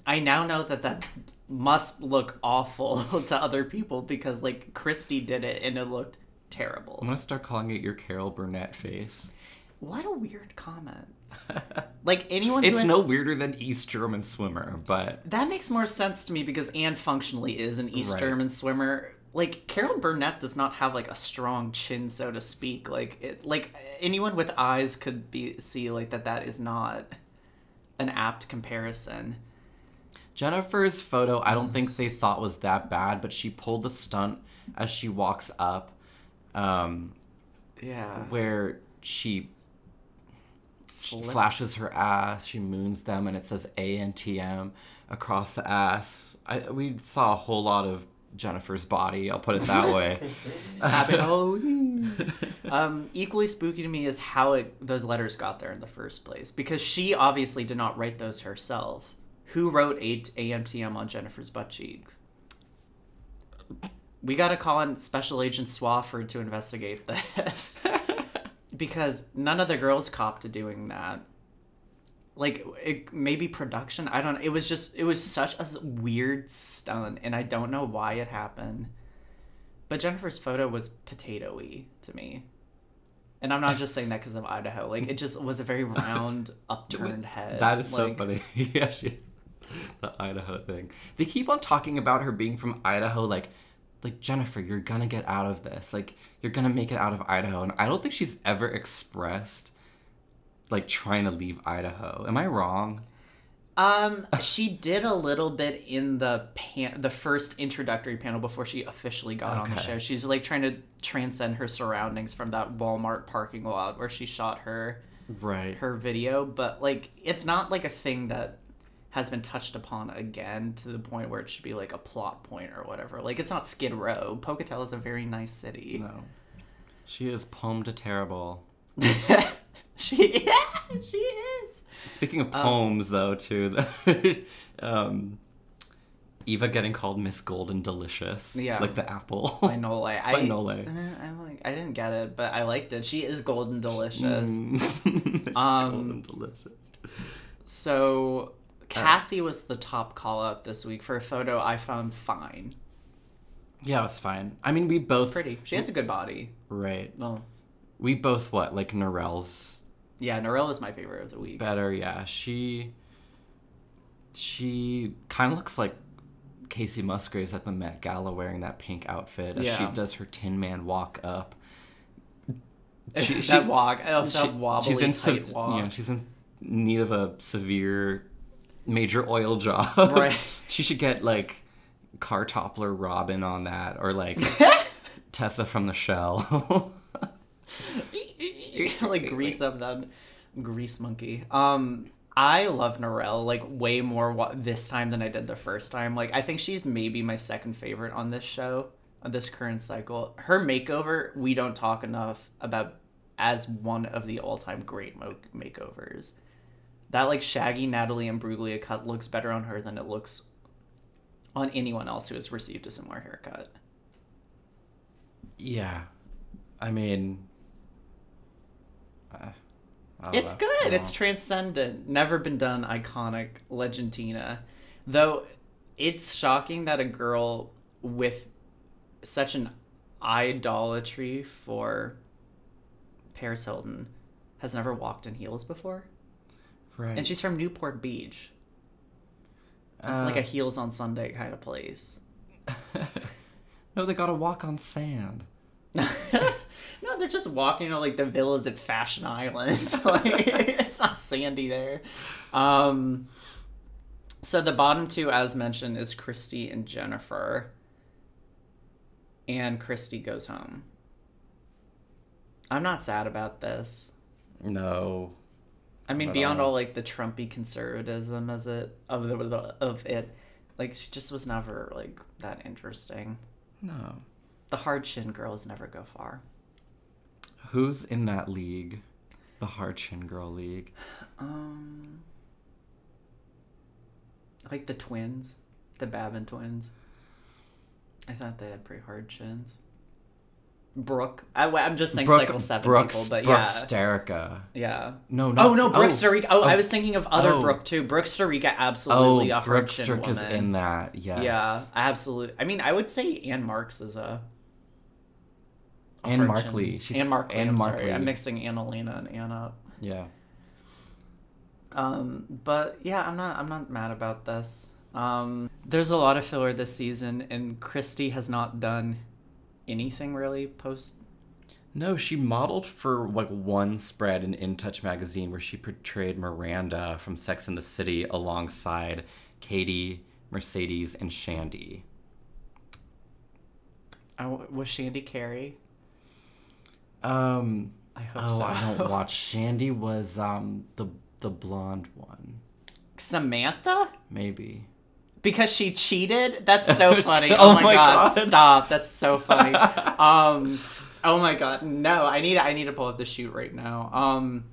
I now know that that must look awful [laughs] to other people because like Kristi did it and it looked terrible. I'm gonna start calling it your Carol Burnett face. What a weird comment. [laughs] Like anyone who It's has- no weirder than East German swimmer, but That makes more sense to me because Ann functionally is an East Right. German swimmer. Like Carol Burnett does not have like a strong chin, so to speak. Like it, like anyone with eyes could be see like that. That is not an apt comparison. Jennifer's photo, I don't think they thought was that bad, but she pulled the stunt as she walks up, um, Yeah. where she Flip. flashes her ass, she moons them, and it says ANTM across the ass. I, we saw a whole lot of Jennifer's body, I'll put it that [laughs] way. Happy Halloween. [laughs] um, equally spooky to me is how it, those letters got there in the first place because she obviously did not write those herself. Who wrote 8 AMTM on Jennifer's butt cheeks? We got to call in Special Agent Swafford to investigate this [laughs] because none of the girls copped to doing that. Like it, maybe production, I don't. Know. It was just it was such a weird stunt, and I don't know why it happened. But Jennifer's photo was potatoy to me. And I'm not just saying that because of Idaho. Like, it just was a very [laughs] round, upturned head. That is so funny. [laughs] yeah, she, the Idaho thing. They keep on talking about her being from Idaho, like, like Jennifer, you're gonna get out of this. Like, you're gonna make it out of Idaho. And I don't think she's ever expressed, like, trying to leave Idaho. Am I wrong? Um, she did a little bit in the pan- the first introductory panel before she officially got on the show. She's like trying to transcend her surroundings from that Walmart parking lot where she shot her Right. her video, but like it's not like a thing that has been touched upon again to the point where it should be like a plot point or whatever. Like it's not Skid Row. Pocatello is a very nice city. No. She is poem to terrible. [laughs] [laughs] she yeah, she is. Speaking Um, of poems, though, too, [laughs] um, Eva getting called Miss Golden Delicious. Yeah. Like the apple. By Nole. [laughs] I, By Nole. eh, I'm like I didn't get it, but I liked it. She is golden delicious. Mm. Um, Golden Delicious. So Cassie was the top call out this week for a photo I found fine. Yeah, it was fine. I mean, we both pretty. She has a good body. right. Well, We both what like Norelle's yeah, Norelle is my favorite of the week. better. Yeah, she she kind of looks like Kacey Musgraves at the Met Gala wearing that pink outfit as she does her Tin Man walk up. [laughs] She- that she's- walk, oh, that she- wobbly she's in tight se- walk. Yeah, she's in need of a severe major oil job. Right. [laughs] she should get like car toppler Robin on that, or like [laughs] Tessa from the Shell. [laughs] [laughs] like grease up that grease monkey. Um, I love Norelle like way more wa- this time than I did the first time. Like I think she's maybe my second favorite on this show, on this current cycle. Her makeover we don't talk enough about as one of the all-time great mo- makeovers. That like shaggy Natalie Imbruglia cut looks better on her than it looks on anyone else who has received a similar haircut. yeah, I mean, uh, It's know. good. It's transcendent. Never been done. Iconic. Legendina. Though it's shocking that a girl with such an idolatry for Paris Hilton has never walked in heels before. right. And she's from Newport Beach. It's like Uh, a heels on Sunday kind of place. [laughs] no, they gotta walk on sand. [laughs] no, they're just walking to like the villas at Fashion Island. [laughs] like, it's not sandy there. Um, so the bottom two, as mentioned, is Kristi and Jennifer. And Kristi goes home. I'm not sad about this. No. I mean, beyond all. all like the Trumpy conservatism as it of the of it, like she just was never like that interesting. No. The hard chin girls never go far. Who's in that league? The Hard Chin Girl League. Um, like the twins, the Babin twins. I thought they had pretty hard chins. Brooke, I, am just saying cycle seven Brooke, people, but Brooke yeah, Sterica. yeah. No, no. Oh no, Brooke Sterica. Oh, oh. I was thinking of other Oh. Brooke too. Brooke Sterica, Oh, absolutely a hard Brooke Sterica's in that. Yes. Yeah, absolutely. I mean, I would say Ann Marks is a. Ann Markley. She's Ann Markley. Ann I'm Markley. sorry, I'm mixing Annalena and Ann up. Yeah. Um, but yeah, I'm not. I'm not mad about this. Um, there's a lot of filler this season, and Kristi has not done anything really post. No, she modeled for like one spread in In Touch magazine where she portrayed Miranda from Sex and the City alongside Katie, Mercedes, and Shandi. I, was Shandi Carey? Um. I hope Oh, so. I don't watch. [laughs] Shandi was um the the blonde one, Samantha? maybe. Because she cheated? That's so [laughs] funny. Oh Oh, my my god, God. stop. That's so funny. [laughs] um oh my god. No, I need I need to pull up the shoot right now. Um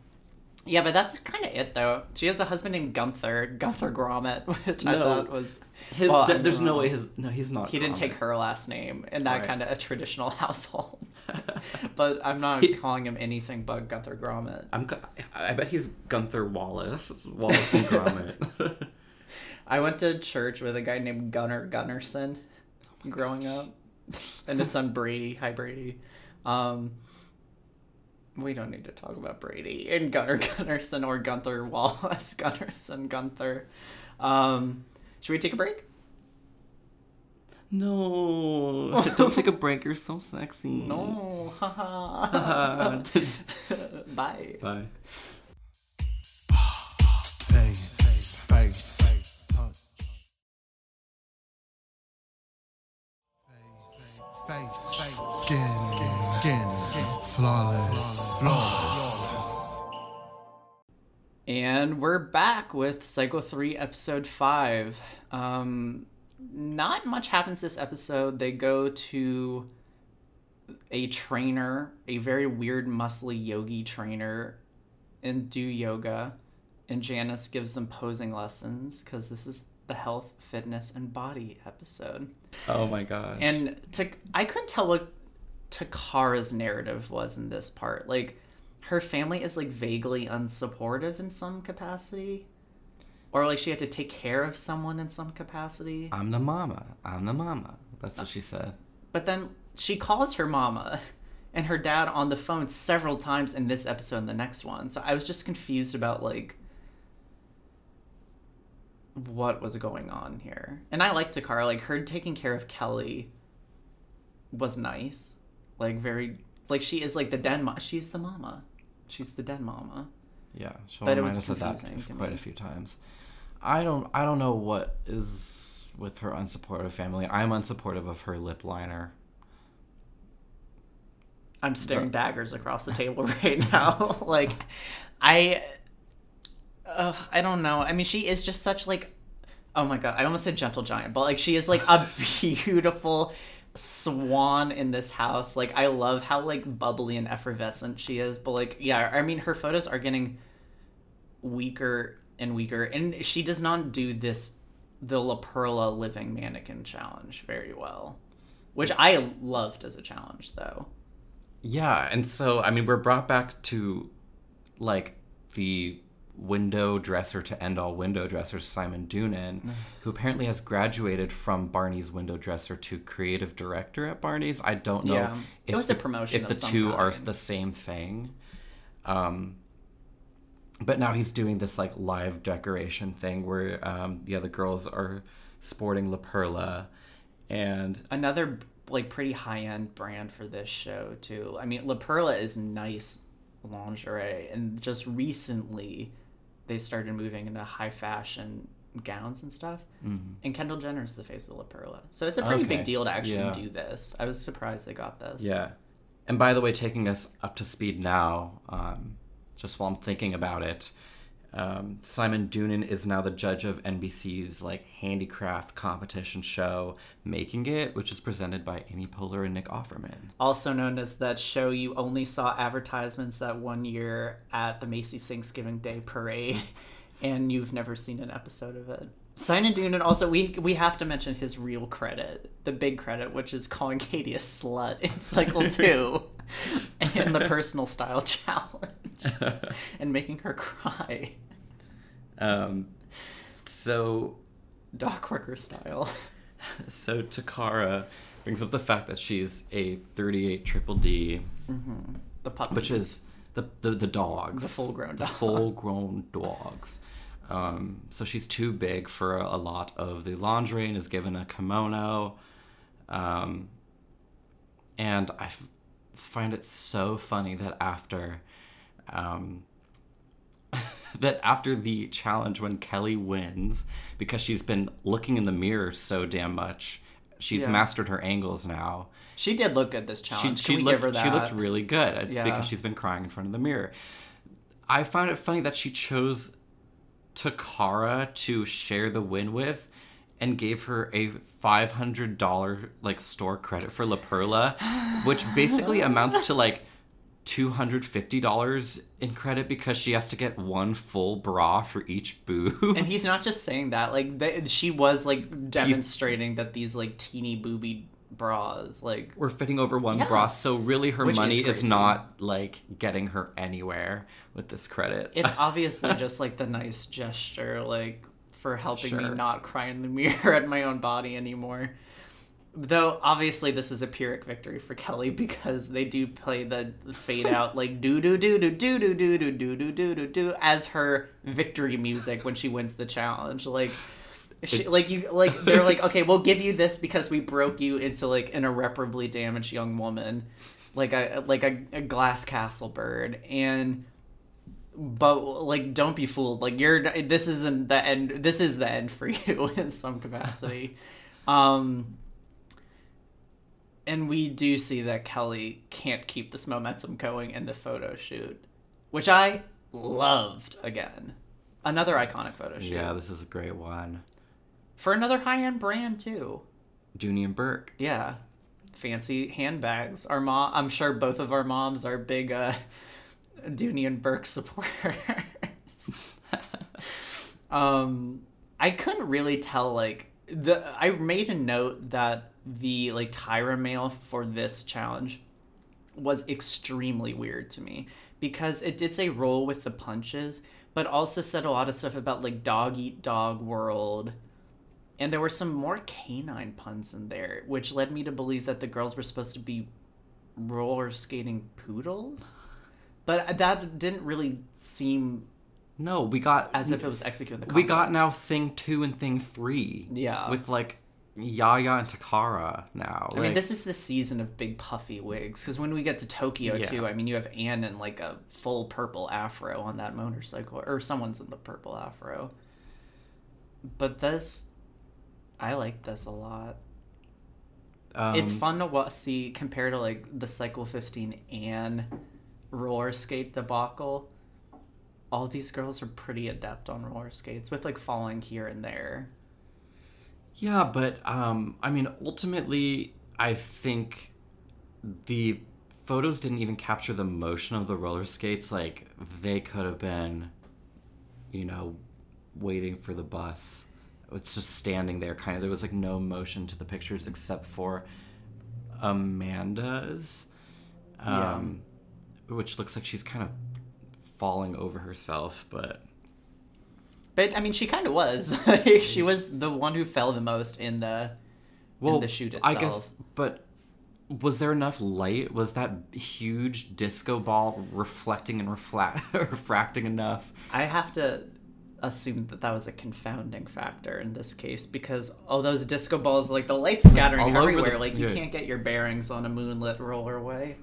yeah, but that's kind of it though. She has a husband named Gunther, Gunther Gromit, [laughs] which I No. thought was His Well, th- there's no way his no he's not. he didn't take her last name in that Right. kind of a traditional [laughs] household. [laughs] but I'm not He- calling him anything but Gunther Gromit. I'm. I bet he's Gunther Wallace. Wallace and Gromit. I went to church with a guy named Gunnar Gunnarsson growing up, and his son Brady. Hi, Brady. Um, we don't need to talk about Brady and Gunnar [laughs] Gunnarsson or Gunther Wallace [laughs] Gunnarsson Gunther. Um, should we take a break? no, [laughs] don't take a break. You're so sexy. No. haha. Bye. Bye. Face, And we're back with Cycle 3 episode 5. Um not much happens this episode. They go to a trainer, a very weird muscly yogi trainer and do yoga and Janice gives them posing lessons cuz this is the health, fitness and body episode. Oh my gosh. And to I couldn't tell what Toccara's narrative was in this part. Like her family is like vaguely unsupportive in some capacity. Or like she had to take care of someone in some capacity. I'm the mama. I'm the mama. That's what she said. But then she calls her mama [laughs] and her dad on the phone several times in this episode and the next one. So I was just confused about like what was going on here. And I like Toccara. Like her taking care of Kelle was nice. Like very like she is like the den mama. She's the mama. She's the dead mama. Yeah, she'll But it remind was us of that quite me. a few times. I don't. I don't know what is with her unsupportive family. I'm unsupportive of her lip liner. I'm staring daggers across the table [laughs] right now. [laughs] like, I, uh, I don't know. I mean, she is just such like, oh my god, I almost said gentle giant, but like she is like a [laughs] beautiful swan in this house. Like, I love how like bubbly and effervescent she is. But like, yeah, I mean, her photos are getting weaker and weaker, and she does not do this the La Perla living mannequin challenge very well, which I loved as a challenge though. Yeah, and so I mean, we're brought back to like the window dresser to end all window dressers, Simon Doonan, who apparently has graduated from Barney's window dresser to creative director at Barney's. I don't know Yeah. It was a promotion if the two are the same thing. Um, but now he's doing this like live decoration thing where um, the other girls are sporting La Perla, and another like pretty high end brand for this show too. I mean, La Perla is nice lingerie, and just recently they started moving into high fashion gowns and stuff. And Kendall Jenner's the face of La Perla, so it's a pretty Okay, big deal to actually yeah. do this. I was surprised they got this. yeah, And by the way, taking us up to speed now, um, just while I'm thinking about it, um, Simon Doonan is now the judge of NBC's like handicraft competition show, Making It, which is presented by Amy Poehler and Nick Offerman. Also known as that show you only saw advertisements that one year at the Macy's Thanksgiving Day Parade, [laughs] and you've never seen an episode of it. Simon Doonan also we we have to mention his real credit, the big credit, which is calling Katie a slut in cycle [laughs] two, [laughs] and the personal style challenge, [laughs] and making her cry, Um, so dock worker style. [laughs] so Toccara brings up the fact that she's a 38 triple D, The puppy, which is the the, the dogs, The full-grown the dogs. full grown dogs. Um, so she's too big for a, a lot of the laundry and is given a kimono. Um, and I find it so funny that after, um, [laughs] that after the challenge when Kelle wins because she's been looking in the mirror so damn much, she's Yeah. mastered her angles now she did look good this she, challenge. she we looked give her that? she looked really good. It's Yeah. because she's been crying in front of the mirror. I found it funny that she chose Toccara to share the win with and gave her a five hundred dollar like store credit for La Perla, which basically amounts to like two hundred fifty dollars in credit because she has to get one full bra for each boob. And he's not just saying that. Like she was like demonstrating that these like teeny booby bras, like We're fitting over one Yeah. bra, so really her Which money is crazy. not like getting her anywhere with this credit. it's [laughs] obviously just like the nice gesture, like for helping me not cry in the [laughs] mirror at my own body anymore. Though obviously this is a Pyrrhic victory for [laughs] Kelle because they do play the fade out [laughs] like do do do do do do do do do do do do do as her victory music when she wins the challenge. Like she, like you like they're like okay we'll give you this because we broke you into like an irreparably damaged young woman like a like a, a glass castle bird and but like don't be fooled. Like you're this isn't the end this is the end for [laughs] you in some capacity. [laughs] Um and we do see that kelly can't keep this momentum going in the photo shoot which i loved again. Another iconic photo shoot. Yeah, this is a great one. for another high-end brand too. Dooney and Bourke. yeah. Fancy handbags. Our mom i'm sure both of our moms are big uh Dooney and Bourke [laughs] supporters um i couldn't really tell like the i made a note that the like tyra mail for this challenge was extremely weird to me because it did say roll with the punches but also said a lot of stuff about like dog eat dog world and there were some more canine puns in there, which led me to believe that the girls were supposed to be roller skating poodles. But that didn't really seem No, we got as if it was executing the we got now thing two and thing three. Yeah. With like Yaya and Toccara now. I mean, this is the season of big puffy wigs. Because when we get to Tokyo, Yeah. too, I mean, you have Ann in like a full purple afro on that motorcycle, or someone's in the purple afro. But this, I like this a lot. um, it's fun to wa- see compared to like the Cycle 15 and roller skate debacle. All these girls are pretty adept on roller skates with like falling here and there. Yeah, but um, I mean, ultimately, I think the photos didn't even capture the motion of the roller skates. Like they could have been, you know, waiting for the bus. It's just standing there, kind of. There was like no motion to the pictures except for Amanda's, um, which looks like she's kind of falling over herself, but. But I mean, she kind of was. [laughs] like, she was the one who fell the most in the in the shoot itself. I guess, but was there enough light? Was that huge disco ball reflecting and refla- [laughs] refracting enough? I have to assume that that was a confounding factor in this case because all those disco balls, like the light scattering All over the- everywhere, like you yeah. can't get your bearings on a moonlit rollerway.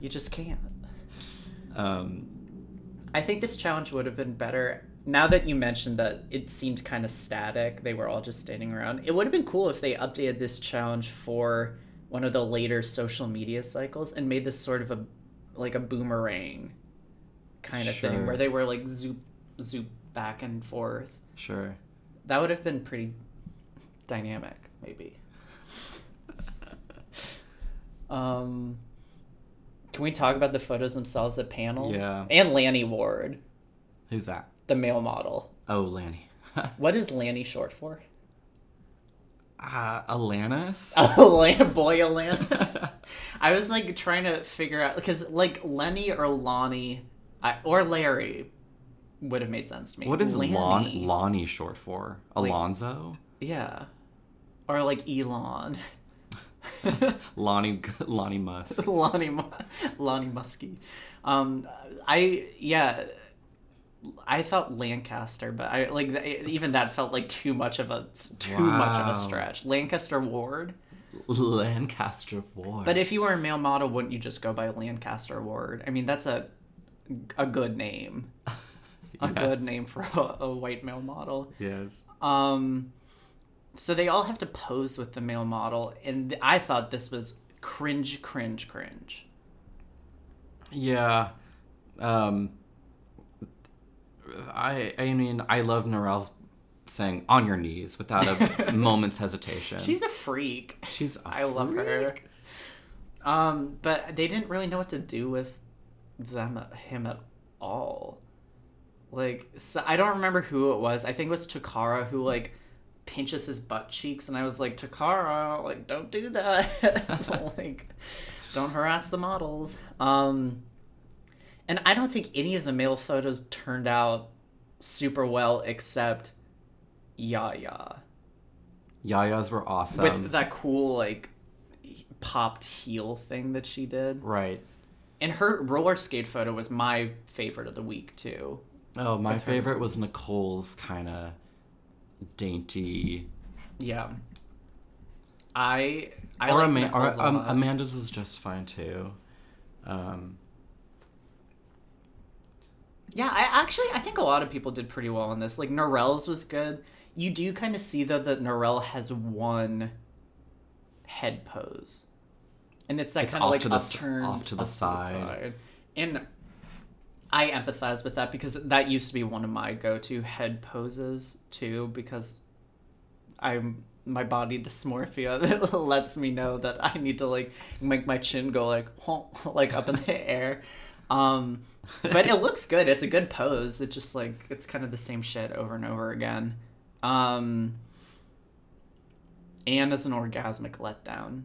You just can't. Um, I think this challenge would have been better. Now that you mentioned that it seemed kind of static, they were all just standing around. It would have been cool if they updated this challenge for one of the later social media cycles and made this sort of a like a boomerang kind of thing where they were like zoop zoop back and forth. Sure. That would have been pretty dynamic, maybe. [laughs] um, can we talk about the photos themselves at panel? Yeah. And Lanny Ward, Who's that? the male model. Oh, Lanny. [laughs] What is Lanny short for? uh, Alanis? [laughs] Boy, Alanis. [laughs] I was like trying to figure out because like Lenny or Lonnie, I, or Larry, would have made sense to me. What is Lanny? Lon- Lonnie short for? Like- Alonzo? Yeah, or like Elon. [laughs] Lonnie Lonnie Musk. [laughs] Lonnie Lonnie Muskie. Um, I yeah, I thought Lancaster, but I like even that felt like too much of a too much of a stretch. Lancaster Ward. Lancaster Ward. But if you were a male model, wouldn't you just go by Lancaster Ward? I mean, that's a a good name. [laughs] A good name for a, a white male model. yes. Um, so they all have to pose with the male model, and I thought this was cringe, cringe, cringe. Yeah. Um I I mean I love Norelle saying on your knees without a [laughs] moment's hesitation. She's a freak. She's a I love her. freak. Um, but they didn't really know what to do with them, him at all. Like, so I don't remember who it was. I think it was Takara who like pinches his butt cheeks, and I was like, Toccara, like, don't do that. [laughs] like, don't harass the models. Um, and I don't think any of the male photos turned out super well, except Yaya Yayas were awesome. with that cool like popped heel thing that she did. right. And her roller skate photo was my favorite of the week too. Oh, my favorite was Nicole's kind of dainty. Yeah. I I or like Ama- or, um. Amanda's was just fine too. Um, Yeah, I actually I think a lot of people did pretty well on this. Like Norelle's was good. You do kind of see though that Norelle has one head pose. And it's that kind of off like to the upturned off to the side. And I empathize with that because that used to be one of my go-to head poses too because I'm my body dysmorphia [laughs] lets me know that I need to like make my chin go like [laughs] like up in the [laughs] air. Um but it looks good. It's a good pose. It's just like it's kind of the same shit over and over again. Um and as an orgasmic letdown.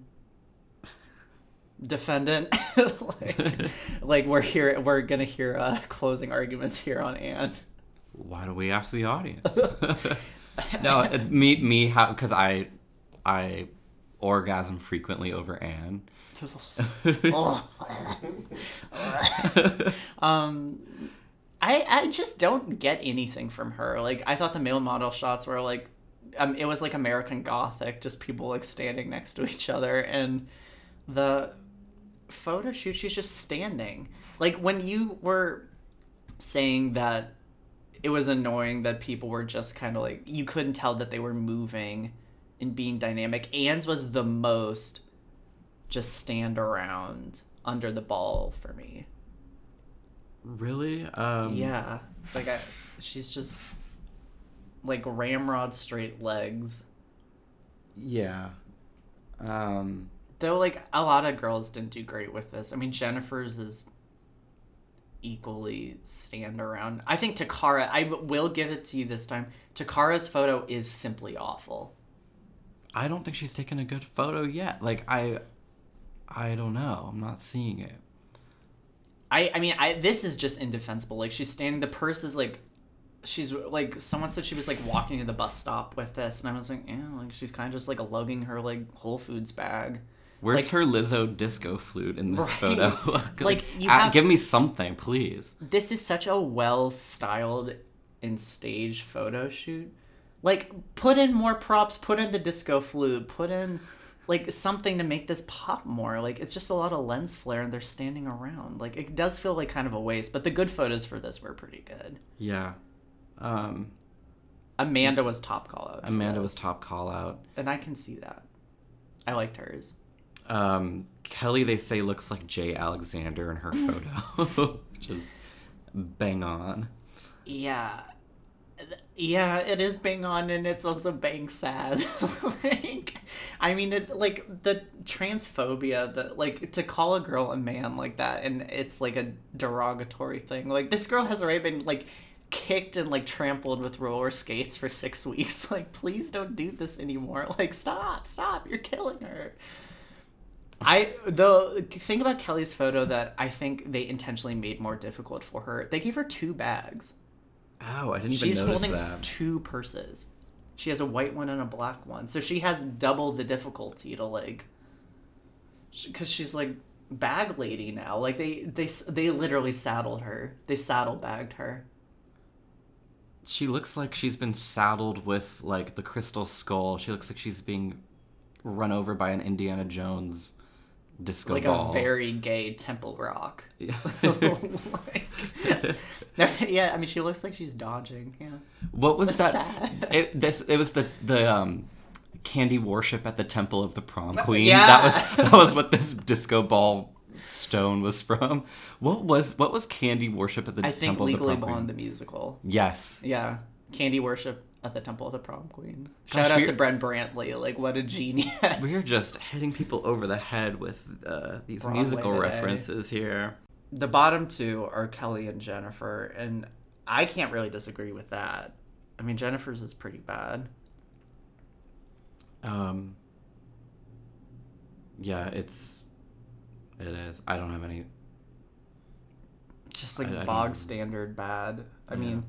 Defendant, like, [laughs] like we're here, we're gonna hear uh, closing arguments here on Ann. why do we ask the audience? [laughs] [laughs] no, me me how because I I orgasm frequently over Ann. um, I I just don't get anything from her. Like I thought the male model shots were like, um, it was like American Gothic, just people like standing next to each other, and the photo shoot she's just standing. Like when you were saying that it was annoying that people were just kind of like you couldn't tell that they were moving and being dynamic. Ann's was the most just stand around under the ball for me. Really? Um, Yeah, like I, she's just like ramrod straight legs. Yeah. Um, Though like a lot of girls didn't do great with this. I mean Jennifer's is equally stand around. I think Toccara. I will give it to you this time. Toccara's photo is simply awful. I don't think she's taken a good photo yet. Like I, I don't know. I'm not seeing it. I I mean I this is just indefensible. Like she's standing. The purse is like. She's like someone said she was like walking to the bus stop with this, and I was like, yeah, like she's kind of just like lugging her like Whole Foods bag. Where's Like- her Lizzo disco flute in this Right. photo? [laughs] Like, you ah, have- give me something, please. this is such a well styled and staged photo shoot. Like, put in more props, put in the disco flute, put in like something to make this pop more. Like, it's just a lot of lens flare and they're standing around. Like, it does feel like kind of a waste, but the good photos for this were pretty good. Yeah. Um, Amanda was top call out. Amanda was top call out. and I can see that. I liked hers. Um, Kelle, they say, looks like J. Alexander in her photo, [laughs] which is bang on. Yeah. Yeah, it is bang on and it's also bang sad. [laughs] like I mean it like the transphobia that like to call a girl a man like that and it's like a derogatory thing. Like this girl has already been like kicked and like trampled with roller skates for 6 [laughs] weeks. Like please don't do this anymore. Like stop, stop. You're killing her. I the thing about Kelle's photo that I think they intentionally made more difficult for her. They gave her two bags. Oh, I didn't even She's notice holding that. two purses. She has a white one and a black one. So she has double the difficulty to like cuz she's like bag lady now. Like they they they literally saddled her. They saddle bagged her. She looks like she's been saddled with like the crystal skull. She looks like she's being run over by an Indiana Jones disco Like ball. a very gay Temple Rock. [laughs] Yeah. [laughs] like, yeah, I mean she looks like she's dodging. Yeah. what was That's that? It, this it was the the um candy worship at the temple of the prom queen. yeah. That was [laughs] that was what this disco ball stone was from. What was what was candy worship at the I think temple of the Legally prom Blonde queen? the musical. Yes. Yeah, Candy Worship at the Temple of the Prom Queen. Gosh, Shout out to Bren Brantley. Like, what a genius. We're just hitting people over the head with uh, these Broadway musical today. references here. the bottom two are Kelle and Jennifer, and I can't really disagree with that. I mean, Jennifer's is pretty bad. Um, yeah, it's it is. I don't have any. Just like I- I bog even- standard bad. I Yeah. mean,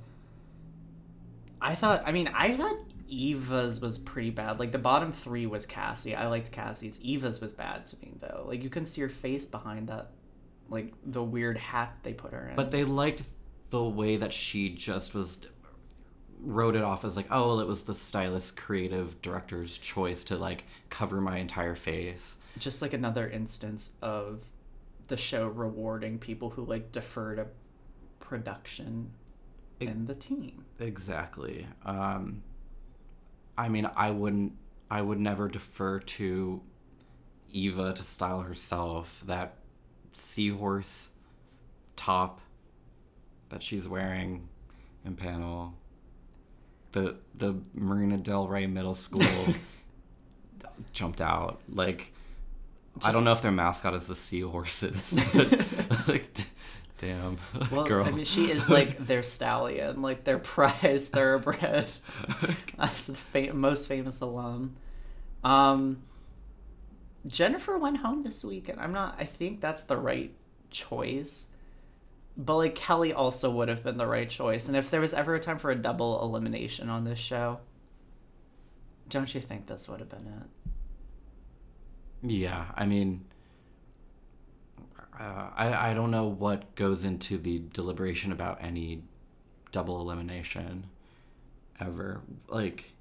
I thought. I mean, I thought Eva's was pretty bad. Like the bottom three was Cassie. I liked Cassie's. Eva's was bad to me though. Like you couldn't see her face behind that, like the weird hat they put her in. But they liked the way that she just was wrote it off as like, oh, well, it was the stylist, creative director's choice to like cover my entire face. just like another instance of the show rewarding people who like defer to production and the team. Exactly. Um, I mean, I wouldn't. I would never defer to Eva to style herself. That seahorse top that she's wearing in panel. The the Marina Del Rey Middle School [laughs] jumped out. Like I don't know if their mascot is the seahorses, [laughs] but [laughs] like, damn, [laughs] Well, girl. I mean, she is like their stallion, like their prize thoroughbred. [laughs] That's the fa- most famous alum. Um, Jennifer went home this weekend. I'm not. I think that's the right choice. But like Kelle also would have been the right choice. And if there was ever a time for a double elimination on this show, don't you think this would have been it? Yeah, I mean, uh, I I don't know what goes into the deliberation about any double elimination ever. Like,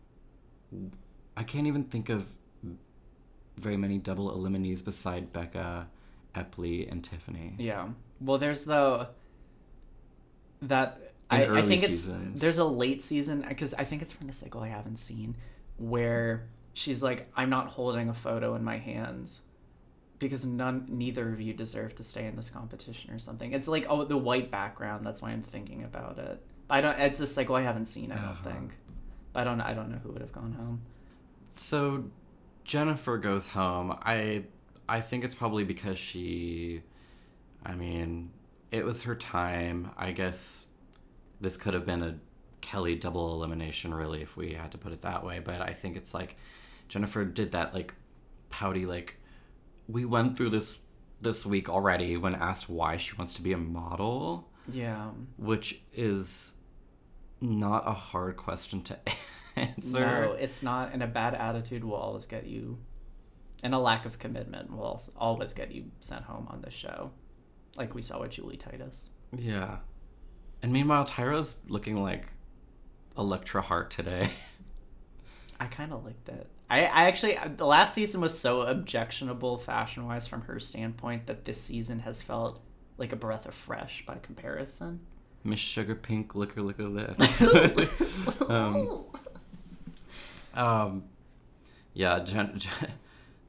I can't even think of very many double eliminees beside Becca, Epley, and Tiffany. Yeah. Well, there's the that I, I think it's there's a late season because I think it's from the cycle I haven't seen where she's like, I'm not holding a photo in my hands because none neither of you deserve to stay in this competition or something. It's like oh the white background. That's why I'm thinking about it. I don't. It's a cycle I haven't seen. It, I don't Uh-huh. think. But I don't. I don't know who would have gone home. So Jennifer goes home. I I think it's probably because she I mean, it was her time. I guess this could have been a Kelle double elimination really if we had to put it that way, but I think it's like Jennifer did that like pouty like we went through this this week already when asked why she wants to be a model, Yeah. which is not a hard question to [laughs] answer. No, it's not. And a bad attitude will always get you, and a lack of commitment will always get you sent home on this show, like we saw with Julie Titus. Yeah. And meanwhile, Tyra's looking like Electra Heart today. [laughs] I kind of liked it. I, I actually the last season was so objectionable fashion wise from her standpoint that this season has felt like a breath of fresh by comparison. Miss Sugar Pink, liquor, liquor lips. [laughs] [laughs] um, um, yeah, Jen- [laughs] Jen-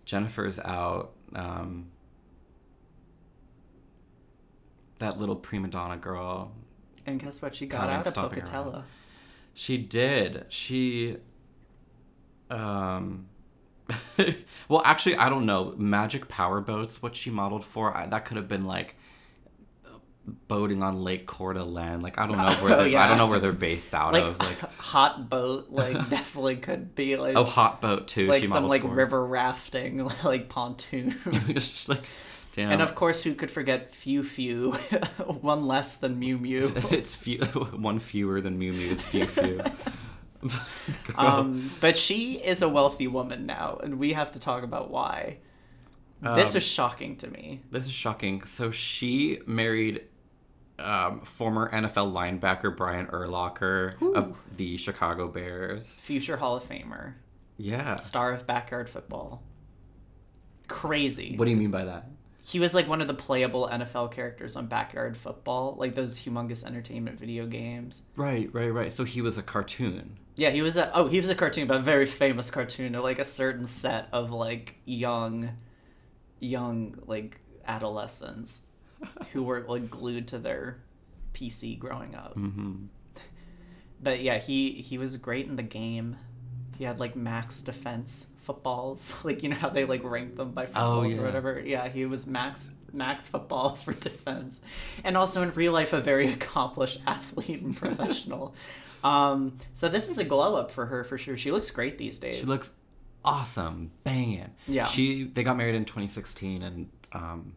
Jennifer's out. Um, that little prima donna girl. And guess what? She got out of Pocatello. Around. She did. She. Um. [laughs] well, actually, I don't know. Magic power boats. What she modeled for? I, that could have been like boating on Lake Coeur d'Alene. Like I don't know where [laughs] Oh, they're, I don't know where they're based out Like, of. Like hot boat, like [laughs] definitely could be like oh, hot boat too. like some like for. river rafting, like pontoon. It's just like, damn. and of course, who could forget Few Few, one less than Mew Mew. it's few, one fewer than Mew Mew's few few. [laughs] Um, but she is a wealthy woman now, and we have to talk about why. this Um, was shocking to me. This is shocking. So she married um, former NFL linebacker Brian Urlacher of the Chicago Bears. Future Hall of Famer, Yeah. star of backyard football. Crazy. What do you mean by that? he was like one of the playable NFL characters on Backyard Football, like those humongous entertainment video games. Right, right, right. So he was a cartoon. Yeah, he was a oh he was a cartoon, but a very famous cartoon of like a certain set of like young, young like adolescents who were like glued to their PC growing up. Mm-hmm. But yeah, he he was great in the game. He had like max defense footballs, [laughs] like you know how they like rank them by footballs Oh, yeah. or whatever. Yeah, he was max max football [laughs] for defense, and also in real life a very [laughs] accomplished athlete and professional. Um, so this is a glow up for her for sure. She looks great these days. She looks awesome, banging. Yeah. She they got married in 2016, and um,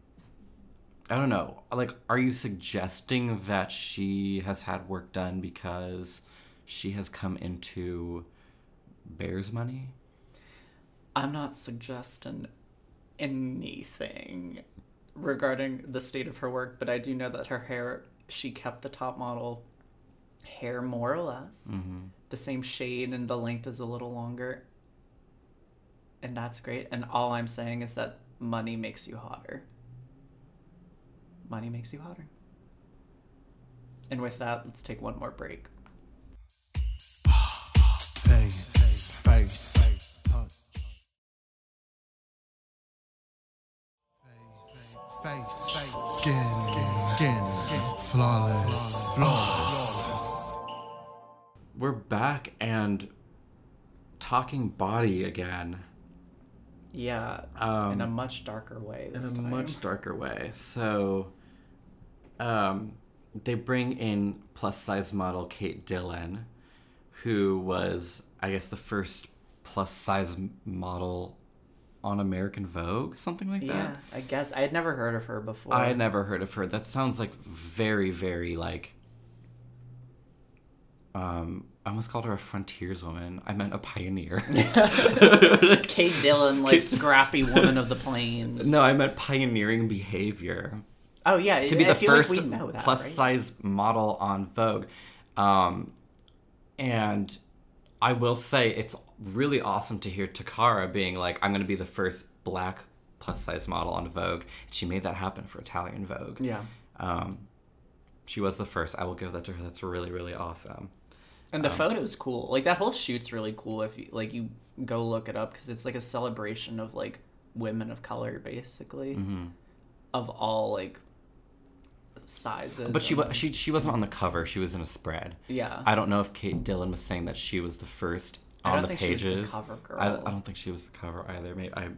I don't know. Like, are you suggesting that she has had work done because she has come into Bears money? I'm not suggesting anything regarding the state of her work, but I do know that her hair, she kept the top model hair more or less Mm-hmm. the same shade, and the length is a little longer. And that's great. And all I'm saying is that money makes you hotter. Money makes you hotter. And with that, let's take one more break. Face, face, touch. Face, skin, skin, flawless, flawless. We're back and talking body again. Yeah, Um, in a much darker way. in a time. much darker way. So, um, they bring in plus size model Kate Dillon, who was, I guess, the first plus size model on American Vogue, something like that. Yeah. I guess I had never heard of her before. I had never heard of her. That sounds like very, very like. Um, I almost called her a frontierswoman. I meant a pioneer. [laughs] Kate Dillon, like scrappy woman of the plains. [laughs] no, I meant pioneering behavior. Oh yeah, to be I the like first know that, plus right? size model on Vogue. Um, and I will say it's really awesome to hear Toccara being like, I'm going to be the first black plus size model on Vogue. She made that happen for Italian Vogue. Yeah, Um, she was the first. I will give that to her. That's really, really awesome. And Um, the photo's cool. Like that whole shoot's really cool. If you like, you go look it up because it's like a celebration of like women of color, basically, Mm-hmm. of all like sizes. But she was she she wasn't on the cover. She was in a spread. yeah. I don't know if Kate Dillon was saying that she was the first I on don't the think she was the pages. cover girl. I, I don't think she was the cover either. Maybe I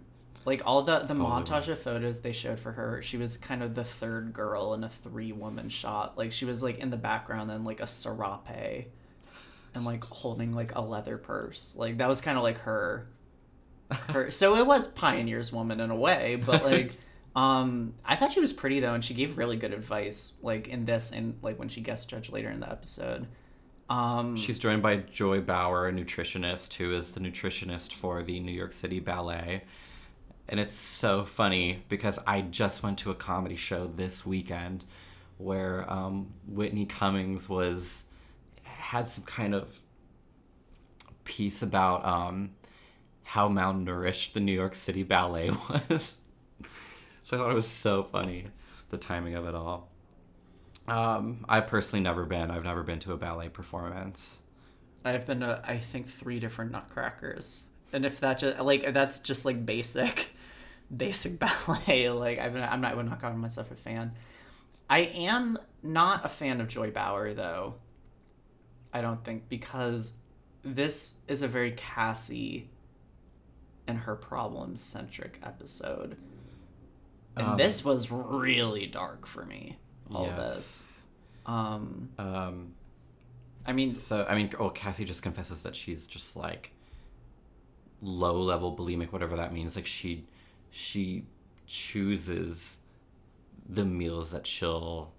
like all the the montage of photos they showed for her she was kind of the third girl in a three woman shot like she was like in the background and like a serape and like holding like a leather purse like that was kind of like her [laughs] her so it was pioneer's woman in a way but like um i thought she was pretty though and she gave really good advice like in this and like when she guest judged later in the episode um She's joined by Joy Bauer, a nutritionist who is the nutritionist for the New York City Ballet. And it's so funny because I just went to a comedy show this weekend where um, Whitney Cummings was had some kind of piece about um, how malnourished the New York City Ballet [laughs] was. so I thought it was so funny, the timing of it all. Um, I've personally never been. I've never been to a ballet performance. I've been to I think three different Nutcrackers, and if that just like that's just like basic, [laughs] basic [laughs] ballet. Like I've, I'm not, I'm not calling myself a fan. I am not a fan of Joy Bauer though. I don't think because this is a very Cassie and her problems centric episode. And Um, this was really dark for me. All Yes. this. Um Um, I mean so I mean, oh, Cassie just confesses that she's just like low level bulimic, whatever that means. Like she, she chooses the meals that she'll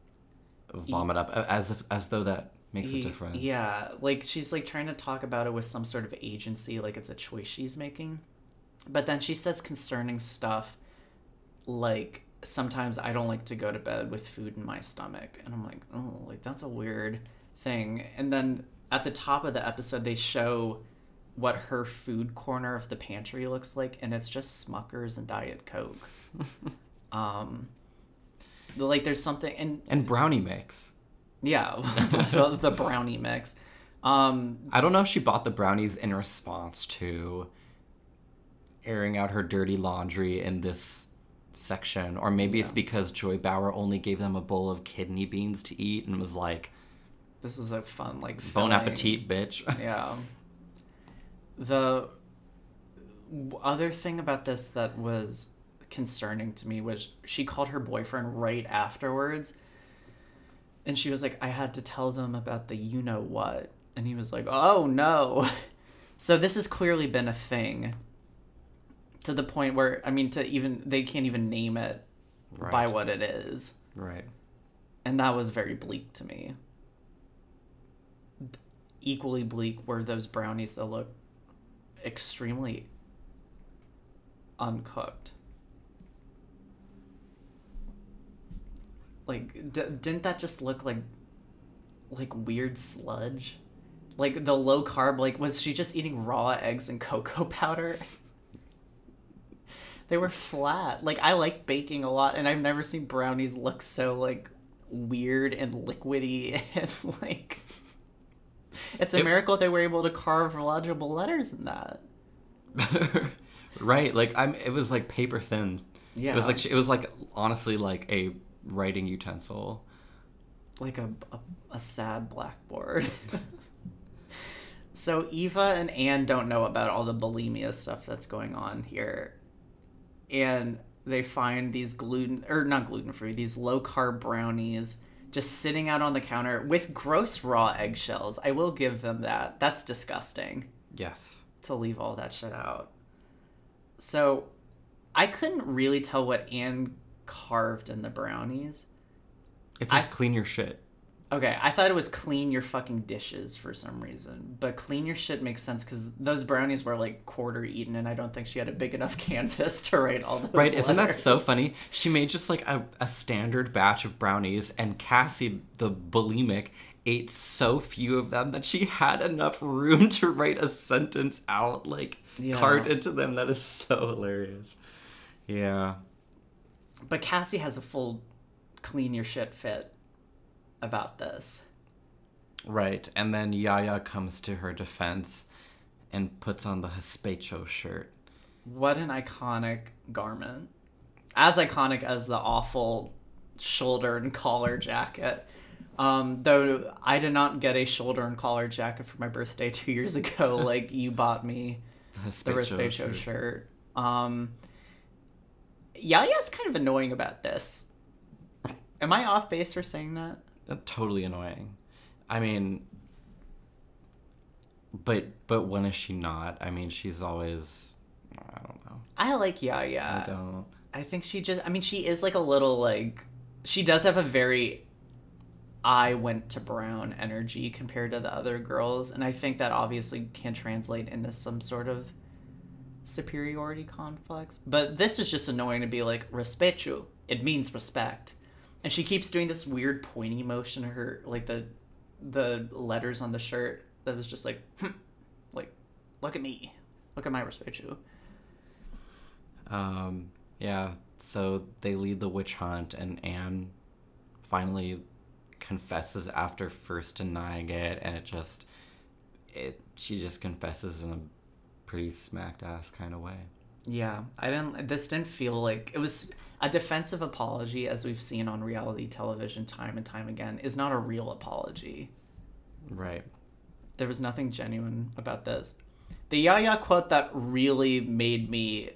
vomit up as if as though that makes a difference. Yeah, like she's like trying to talk about it with some sort of agency, like it's a choice she's making. But then she says concerning stuff like sometimes I don't like to go to bed with food in my stomach. And I'm like, oh, like that's a weird thing. And then at the top of the episode, they show what her food corner of the pantry looks like, and it's just Smuckers and Diet Coke. [laughs] um, like there's something, and And brownie mix. Yeah, [laughs] the, the brownie mix. Um, I don't know if she bought the brownies in response to airing out her dirty laundry in this section, or maybe it's because Joy Bauer only gave them a bowl of kidney beans to eat and was like, this is a fun like "Bon filling- appetit, bitch." [laughs] Yeah. The other thing about this that was concerning to me was she called her boyfriend right afterwards. And she was like, I had to tell them about the you know what. And he was like, oh no. [laughs] So this has clearly been a thing to the point where, I mean, to even, they can't even name it by what it is. right. And that was very bleak to me. Equally bleak were those brownies that look extremely uncooked. Like, d- didn't that just look like like weird sludge? Like the low carb, like was she just eating raw eggs and [laughs] cocoa powder? they were flat. Like I like baking a lot, and I've never seen brownies look so like weird and liquidy [laughs] and like. It's a It- miracle they were able to carve legible letters in that. [laughs] right. Like I'm. It was like paper thin. Yeah, It was like it was like honestly like a writing utensil. like a, a, a sad blackboard. [laughs] so Eva and Ann don't know about all the bulimia stuff that's going on here. And they find these gluten or not gluten free, these low carb brownies just sitting out on the counter with gross raw eggshells. I will give them that. That's disgusting Yes. to leave all that shit out. So I couldn't really tell what Ann carved in the brownies. It says I- clean your shit. Okay, I thought it was clean your fucking dishes for some reason, but clean your shit makes sense because those brownies were like quarter eaten, and I don't think she had a big enough [laughs] canvas to write all those. Right, isn't that so funny? She made just like a, a standard batch of brownies, and Cassie, the bulimic, ate so few of them that she had enough room to write a sentence out, like Yeah. carved into them. That is so hilarious. Yeah. But Cassie has a full clean your shit fit about this. Right, and then Yaya comes to her defense and puts on the Hespecho shirt. What an iconic garment. As iconic as the awful shoulder and collar jacket. Um, though I did not get a shoulder and collar jacket for my birthday [laughs] two years ago, like you bought me The the Hespecho Respecho shirt. shirt. Um, Yaya's kind of annoying about this. Am I off base for saying that? Uh, totally annoying. I mean, but but when is she not? I mean, she's always. I don't know. I like Yaya. I don't. I think she just I mean she is like a little like she does have a very I went to brown energy compared to the other girls and I think that obviously can translate into some sort of superiority complex. But this was just annoying to be like respeto. It means respect. And she keeps doing this weird pointy motion her like the the letters on the shirt that was just like "Hmm." like look at me. Look at my respeto. Um, yeah, so they lead the witch hunt, and Ann finally confesses after first denying it, and it just, it she just confesses in a pretty smacked ass kind of way. Yeah, I didn't. This didn't feel like it was a defensive apology, as we've seen on reality television time and time again, is not a real apology. Right. There was nothing genuine about this. The Yaya quote that really made me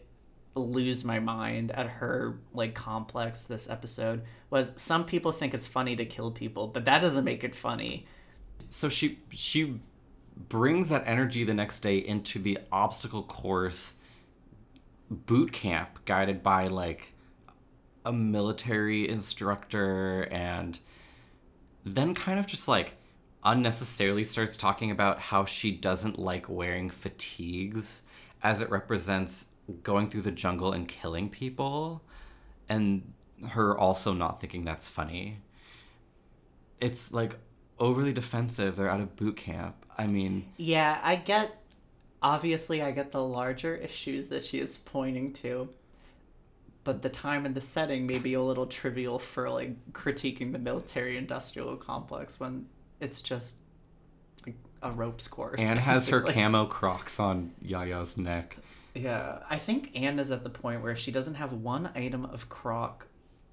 lose my mind at her like complex this episode was some people think it's funny to kill people, but that doesn't make it funny. So she she brings that energy the next day into the obstacle course boot camp guided by like a military instructor and then kind of just like unnecessarily starts talking about how she doesn't like wearing fatigues as it represents going through the jungle and killing people and her also not thinking that's funny. It's like overly defensive they're out of boot camp i mean Yeah, I get. Obviously, I get the larger issues that she is pointing to, but the time and the setting may be a little trivial for like critiquing the military-industrial complex when it's just like a ropes course. Ann has her camo crocs on Yaya's neck. Yeah, I think Ann is at the point where she doesn't have one item of croc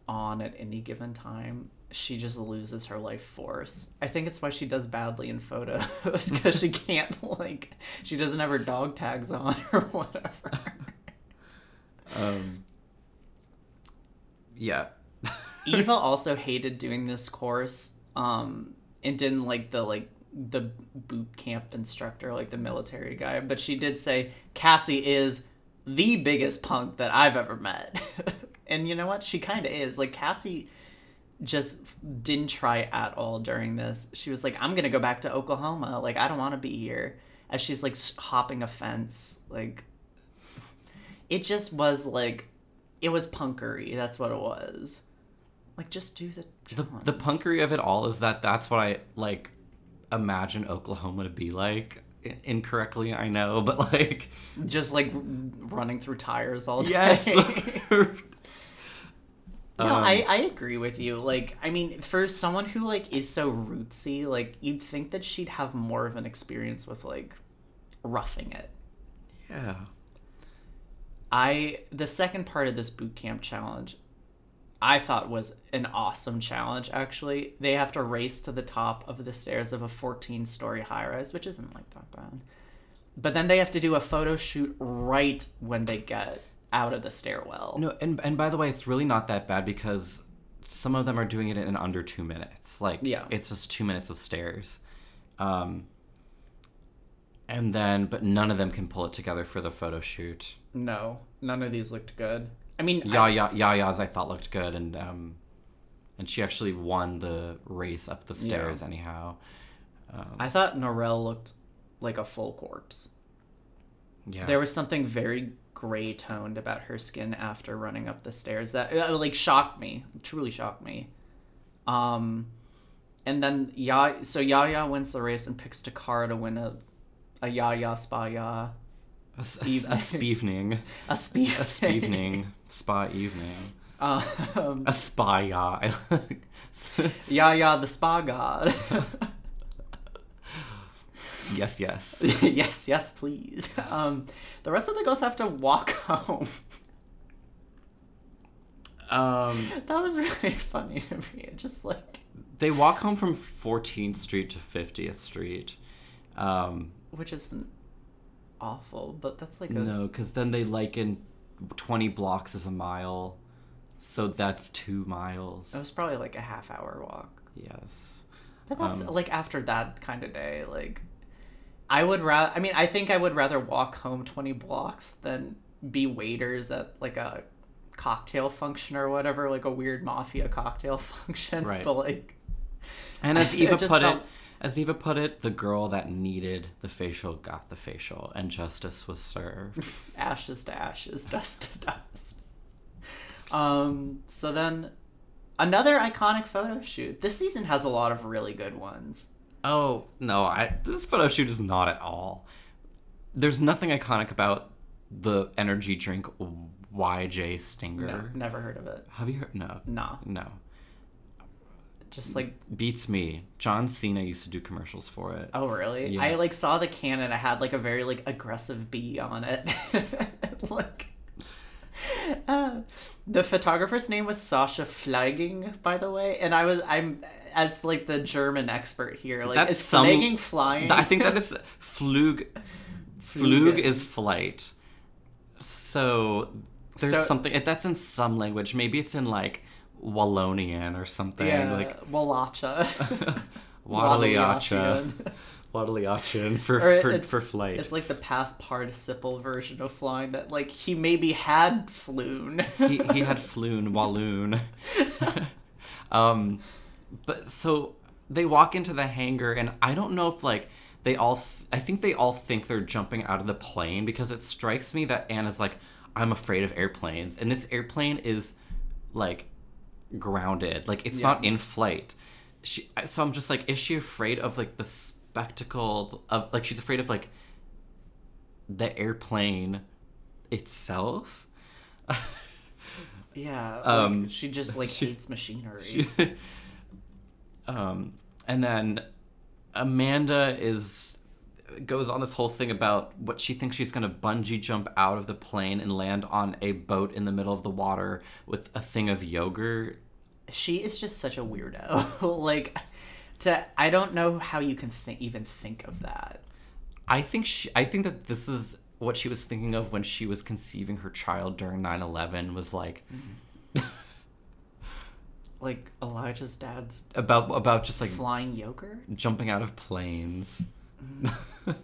on at any given time. She just loses her life force. I think it's why she does badly in photos [laughs] because she can't [laughs] like she doesn't have her dog tags on [laughs] or whatever. Um, yeah. Eva also hated doing this course um and didn't like the like the boot camp instructor like the military guy but she did say Cassie is the biggest punk that I've ever met and you know what she kind of is like Cassie just didn't try at all during this she was like I'm gonna go back to Oklahoma like I don't want to be here as she's like hopping a fence like it just was like it was punkery that's what it was like just do the The, the punkery of it all is that that's what I like imagine Oklahoma to be like. I- Incorrectly, I know, but like, just like running through tires all day. yes. [laughs] no, Um, I I agree with you. Like, I mean, for someone who like is so rootsy, like you'd think that she'd have more of an experience with like roughing it. yeah. I the second part of this boot camp challenge I thought was an awesome challenge actually. They have to race to the top of the stairs of a 14 story high rise, which isn't like that bad. But then they have to do a photo shoot right when they get out of the stairwell. No, and and by the way, it's really not that bad because some of them are doing it in under two minutes. Like, Yeah. it's just two minutes of stairs. Um, and then, but none of them can pull it together for the photo shoot. No, none of these looked good. I mean, Ya I, Ya Yaya's I thought looked good, and um, and she actually won the race up the stairs anyhow. I thought Norelle looked like a full corpse. Yeah, There was something very gray toned about her skin after running up the stairs that uh, like shocked me, truly shocked me. Um, and then Ya, so Yaya wins the race and picks Toccara to win a a Yaya Spa Ya a, a a speevening, [laughs] a speed a speevening, spa evening, Um, a spa [laughs] ya. Yaya the Spa God. [laughs] yes, yes. [laughs] yes, yes, please. Um, the rest of the girls have to walk [laughs] home. Um, That was really [laughs] funny to me. It Just like, they walk home from 14th Street to 50th Street. Um, which isn't awful, but that's like a no, because then they liken 20 blocks as a mile, so that's two miles. It was probably like a half hour walk. Yes. But that's Um, like after that kind of day, like I would rather I mean, I think I would rather walk home 20 blocks than be waiters at like a cocktail function or whatever, like a weird mafia cocktail [laughs] function. Right. But like And as [laughs] Eva put felt- it, as Eva put it, the girl that needed the facial got the facial, and justice was served. [laughs] ashes to ashes, dust to dust. Um so then another iconic photo shoot. This season has a lot of really good ones. Oh no, I this photo shoot is not at all. There's nothing iconic about the energy drink YJ Stinger. No, never heard of it. Have you heard? No, Nah. no. Just like Beats me. John Cena used to do commercials for it. Oh really? Yes. I like saw the can and it had like a very like aggressive bee on it. [laughs] like yeah. [laughs] Uh, the photographer's name was Sasha Fleiging, by the way, and I was I'm as like the German expert here. Like That's is some- flagging flying? I think that is [laughs] flug. Flug is flight. So there's So- something eh, that's in some language. Maybe it's in like Wallonian or something. yeah, Like Wallacha. [laughs] Wadaliacha. Wadaliachan for Or for, for flight. It's like the past participle version of flying that like he maybe had flown. he he had [laughs] floon walloon. [laughs] um, but so they walk into the hangar, and I don't know if like they all. Th- I think they all think they're jumping out of the plane because it strikes me that Anna's like, I'm afraid of airplanes, and this airplane is like grounded, like it's not in flight. She, so I'm just like, is she afraid of like the spectacle of like she's afraid of like the airplane itself? yeah. Like, Um, she just like hates machinery. [laughs] um, and then Amanda is goes on this whole thing about what she thinks she's going to bungee jump out of the plane and land on a boat in the middle of the water with a thing of yogurt. she is just such a weirdo. [laughs] like to I don't know how you can think even think of that. I think she, I think that this is what she was thinking of when she was conceiving her child during 9/11 was like mm-hmm. Like Elijah's dad's about about just like flying yogurt? jumping out of planes. Mm-hmm. [laughs]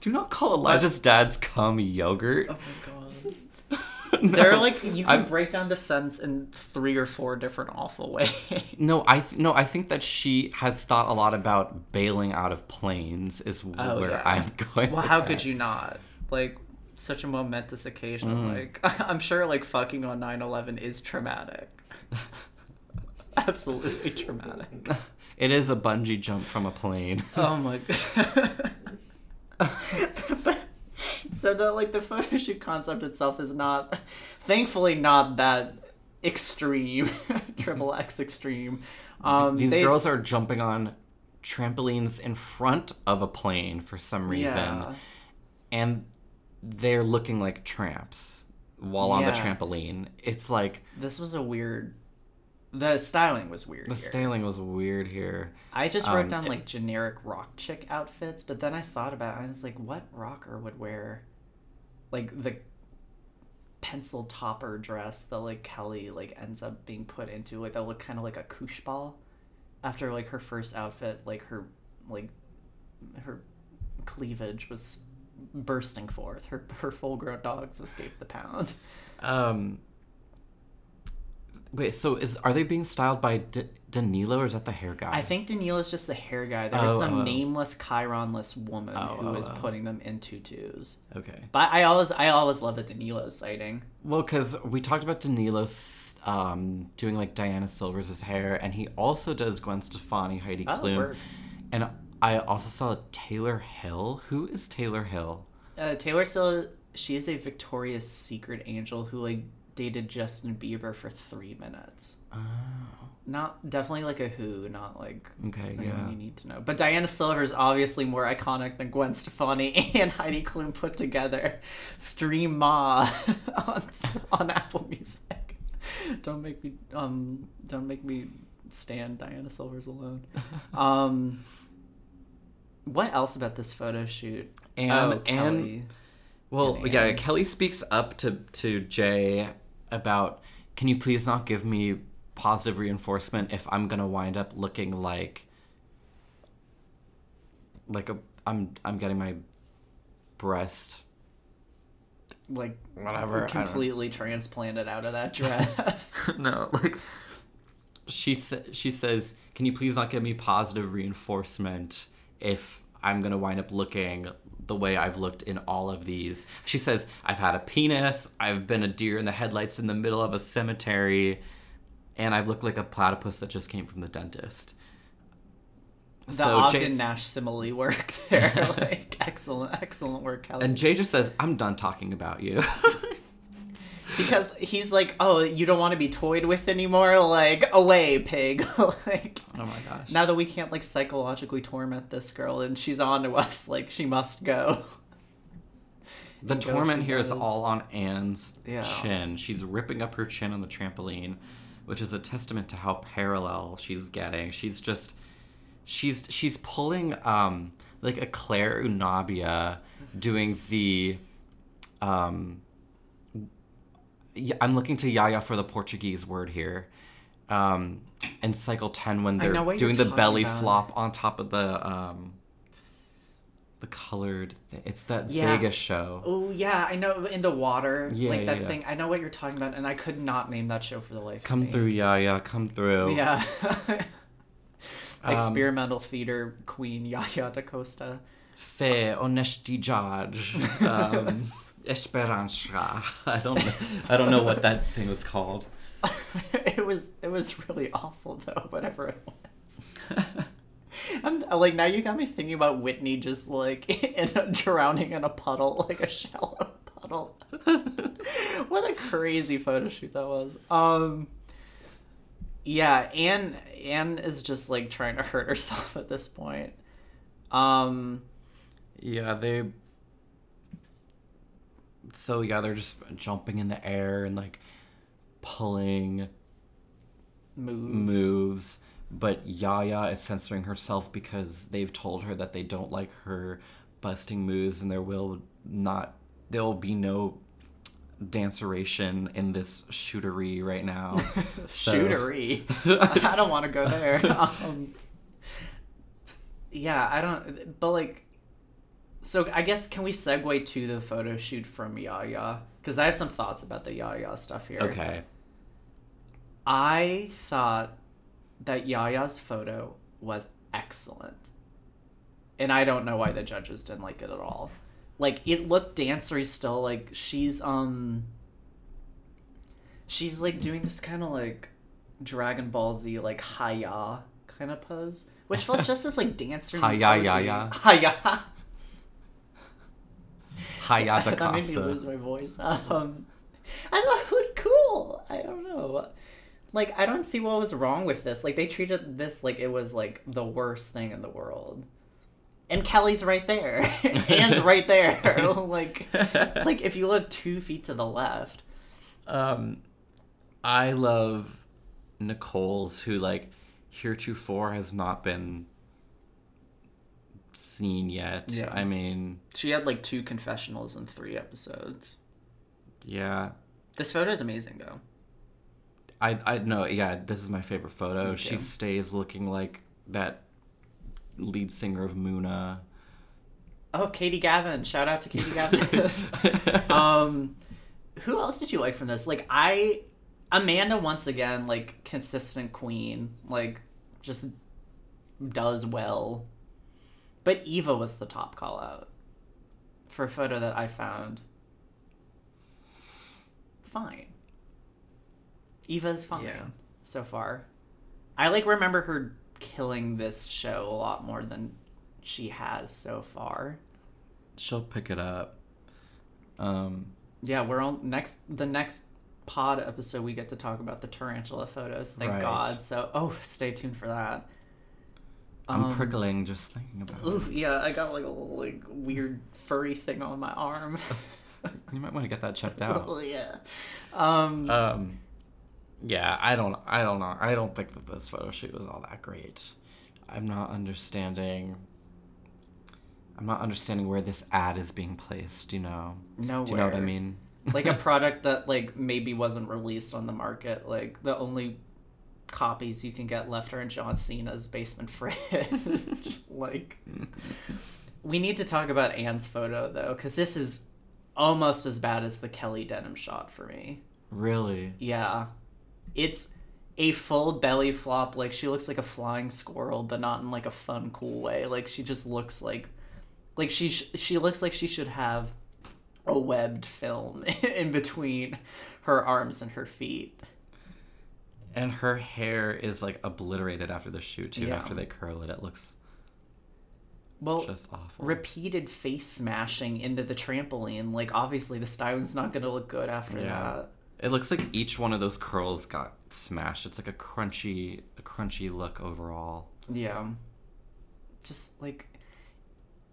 Do not call Elijah's dad's cum yogurt. Oh my god. [laughs] They're like you can I'm- break down the sense in three or four different awful [laughs] ways. No, I th- no, I think that she has thought a lot about bailing out of planes. Is Oh, where yeah. I'm going. Well, how that. could you not? Like such a momentous occasion. Mm. Like [laughs] I'm sure like fucking on 9/11 is traumatic. Absolutely traumatic. It is a bungee jump from a plane. Oh my god. So the like the [laughs] photo shoot concept itself is not thankfully not that extreme. [laughs] Triple X extreme. Um These they- girls are jumping on trampolines in front of a plane for some reason, Yeah. and they're looking like tramps while on the trampoline. It's like This was a weird the styling was weird the here. styling was weird here. I just wrote Um, down like generic rock chick outfits, but then I thought about it. I was like, what rocker would wear like the pencil topper dress that like Kelle like ends up being put into? Like that look kind of like a koosh ball after like her first outfit, like her like her cleavage was bursting forth. Her her full grown dogs escaped the pound. Um. Wait, so is are they being styled by D- Danilo or is that the hair guy? I think Danilo's just the hair guy. There was Oh, some oh. nameless Chironless woman Oh, who oh, was oh. putting them in tutus. Okay. But I always I always love a Danilo sighting. Well, because we talked about Danilo um, doing like Diana Silvers' hair, and he also does Gwen Stefani, Heidi Oh, Klum, word. and I also saw Taylor Hill. Who is Taylor Hill? Uh, Taylor still she is a Victoria's Secret angel who like dated Justin Bieber for three minutes. Oh. Not definitely like a who, not like Okay, yeah. you need to know. But Diana Silver is obviously more iconic than Gwen Stefani [laughs] and Heidi Klum put together. Stream Ma [laughs] on on Apple Music. Don't make me um don't make me stand Diana Silver's alone. [laughs] Um what else about this photo shoot? And oh, and Kelle. well, and yeah, Kelle speaks up to to Jay about, can you please not give me positive reinforcement if I'm gonna wind up looking like like a I'm I'm getting my breast like whatever completely transplanted out of that dress. [laughs] no, like she sa- she says, "Can you please not give me positive reinforcement if I'm gonna wind up looking the way I've looked in all of these?" She says, "I've had a penis. I've been a deer in the headlights in the middle of a cemetery, and I've looked like a platypus that just came from the dentist." the So Ogden Jay- Nash simile work there. [laughs] like excellent, excellent work, Kelle. And Jay just says, "I'm done talking about you." [laughs] because he's like, "Oh, you don't want to be toyed with anymore? Like, away, pig!" [laughs] like, oh my gosh. now that we can't like psychologically torment this girl and she's on to us, like she must go. The and torment she here is does. all on Ann's Yeah. chin. She's ripping up her chin on the trampoline, which is a testament to how parallel she's getting. She's just she's she's pulling um like a Claire Unabia doing the um y- I'm looking to Yaya for the Portuguese word here. Um and cycle 10 when they're know what you're doing the belly about. flop on top of the um the colored thi- it's that Yeah. Vegas show. Oh yeah, I know in the water, Yeah, like yeah, that yeah. thing. I know what you're talking about, and I could not name that show for the life. of Come me. through, yeah, come through. Yeah. [laughs] Um, Experimental theater queen [laughs] Yaya da Costa. Fe honestidade. [laughs] Um, esperança. [laughs] I don't know. I don't know what that thing was called. [laughs] it was it was really awful though, whatever it was. [laughs] I'm like now you got me thinking about Whitney just like in a, drowning in a puddle, like a shallow puddle. what a crazy photo shoot that was. Um yeah, Ann Ann is just like trying to hurt herself at this point. Um Yeah, they. So yeah, they're just jumping in the air and like pulling moves. moves. But Yaya is censoring herself because they've told her that they don't like her busting moves, and there will not, there will be no danceration in this shootery right now. [laughs] Shootery. I don't want to go there. [laughs] Um, yeah, I don't. But like, so I guess can we segue to the photo shoot from Yaya? Because I have some thoughts about the Yaya stuff here. Okay. I thought that Yaya's photo was excellent. And I don't know why the judges didn't like it at all. Like it looked dancery still, like she's um she's like doing this kind of like Dragon Ball Z like hiya kind of pose, which felt [laughs] just as like dancer. Hiya, yaya. Hiya. Hayata [laughs] that made me Costa. lose my voice. [laughs] Um, I thought it looked cool. I don't know. Like, I don't see what was wrong with this. Like, they treated this like it was like the worst thing in the world. And Kelle's right there. [laughs] Ann's right there. like, like if you look two feet to the left. Um, I love Nicole's, who like heretofore has not been seen yet. Yeah. I mean, She had like two confessionals in three episodes. yeah. This photo is amazing though. I I know. Yeah, this is my favorite photo. She stays looking like that lead singer of Muna. Oh, Katie Gavin. Shout out to Katie Gavin. [laughs] [laughs] um who else did you like from this like i amanda once again like consistent queen like just does well but eva was the top call out for a photo that i found fine eva's fine Yeah. so far i like remember her killing this show a lot more than she has so far She'll pick it up. Um, Yeah, we're on next the next pod episode we get to talk about the tarantula photos. Thank Right. God. So oh stay tuned for that. I'm prickling just thinking about Oof, yeah, I got like a little like weird furry thing on my arm. [laughs] You might want to get that checked out. oh [laughs] yeah. Um Um, yeah, I don't, I don't know. I don't think that this photo shoot was all that great. I'm not understanding. I'm not understanding where this ad is being placed. You know? nowhere. Do you know what I mean? like a [laughs] product that like maybe wasn't released on the market. Like the only copies you can get left are in John Cena's basement [laughs] fridge. like we need to talk about Ann's photo though, because this is almost as bad as the Kelle denim shot for me. really? Yeah, it's a full belly flop. Like she looks like a flying squirrel, but not in like a fun, cool way. Like she just looks like, like she sh- she looks like she should have a webbed film [laughs] in between her arms and her feet. And her hair is like obliterated after the shoot too. Yeah. After they curl it, it looks Well, just awful. repeated face smashing into the trampoline. Like obviously the styling's not gonna look good after Yeah. that. It looks like each one of those curls got smashed. It's like a crunchy, a crunchy look overall. Yeah. Just like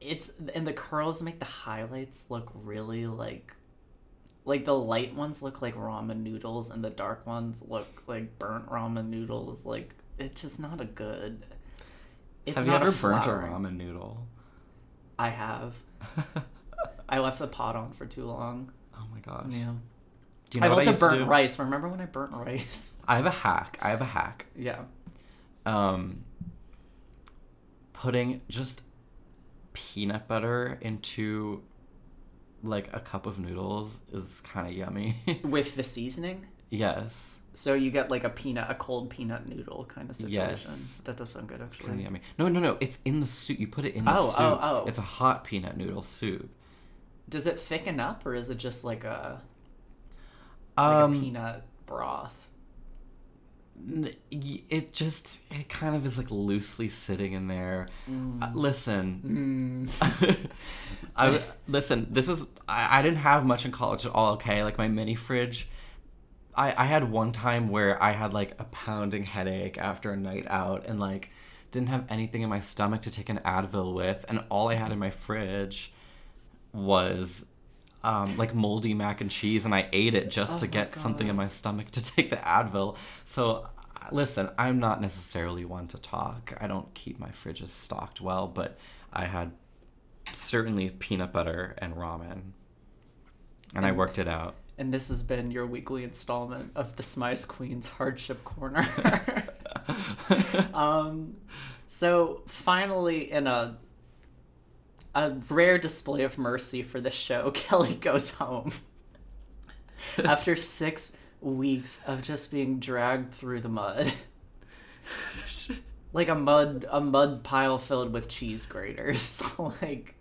it's and the curls make the highlights look really like like the light ones look like ramen noodles and the dark ones look like burnt ramen noodles. Like it's just not a good it's Have you ever burnt a ramen noodle? i have. [laughs] I left the pot on for too long. Oh my gosh. yeah. Do you know i've also burnt rice. Remember when i burnt rice? [laughs] I have a hack. I have a hack. yeah. Um, putting just peanut butter into like a cup of noodles is kind of yummy. [laughs] with the seasoning yes, so you get like a peanut a cold peanut noodle kind of situation Yes. that does sound good actually kind of yummy. No, no, no. It's in the soup. You put it in the Oh, soup. oh, oh. It's a hot peanut noodle soup. Does it thicken up, or is it just like a like Um, a peanut broth? It just it kind of is like loosely sitting in there. Mm. Uh, listen. [laughs] I w- listen this is I, I didn't have much in college at all okay? Like my mini fridge I, I had one time where I had like a pounding headache after a night out and like didn't have anything in my stomach to take an Advil with and all I had in my fridge was um, like moldy mac and cheese and I ate it just to Oh my get something in my stomach to [laughs] take the Advil. So uh, listen, I'm not necessarily one to talk. I don't keep my fridges stocked well, but I had certainly peanut butter and ramen. And I worked it out. And this has been your weekly installment of the Smice Queen's Hardship Corner. [laughs] [laughs] um, so finally, in a a rare display of mercy for the show, [laughs] Kelle goes home. [laughs] After six weeks of just being dragged through the mud. [laughs] like a mud a mud pile filled with cheese graters. Like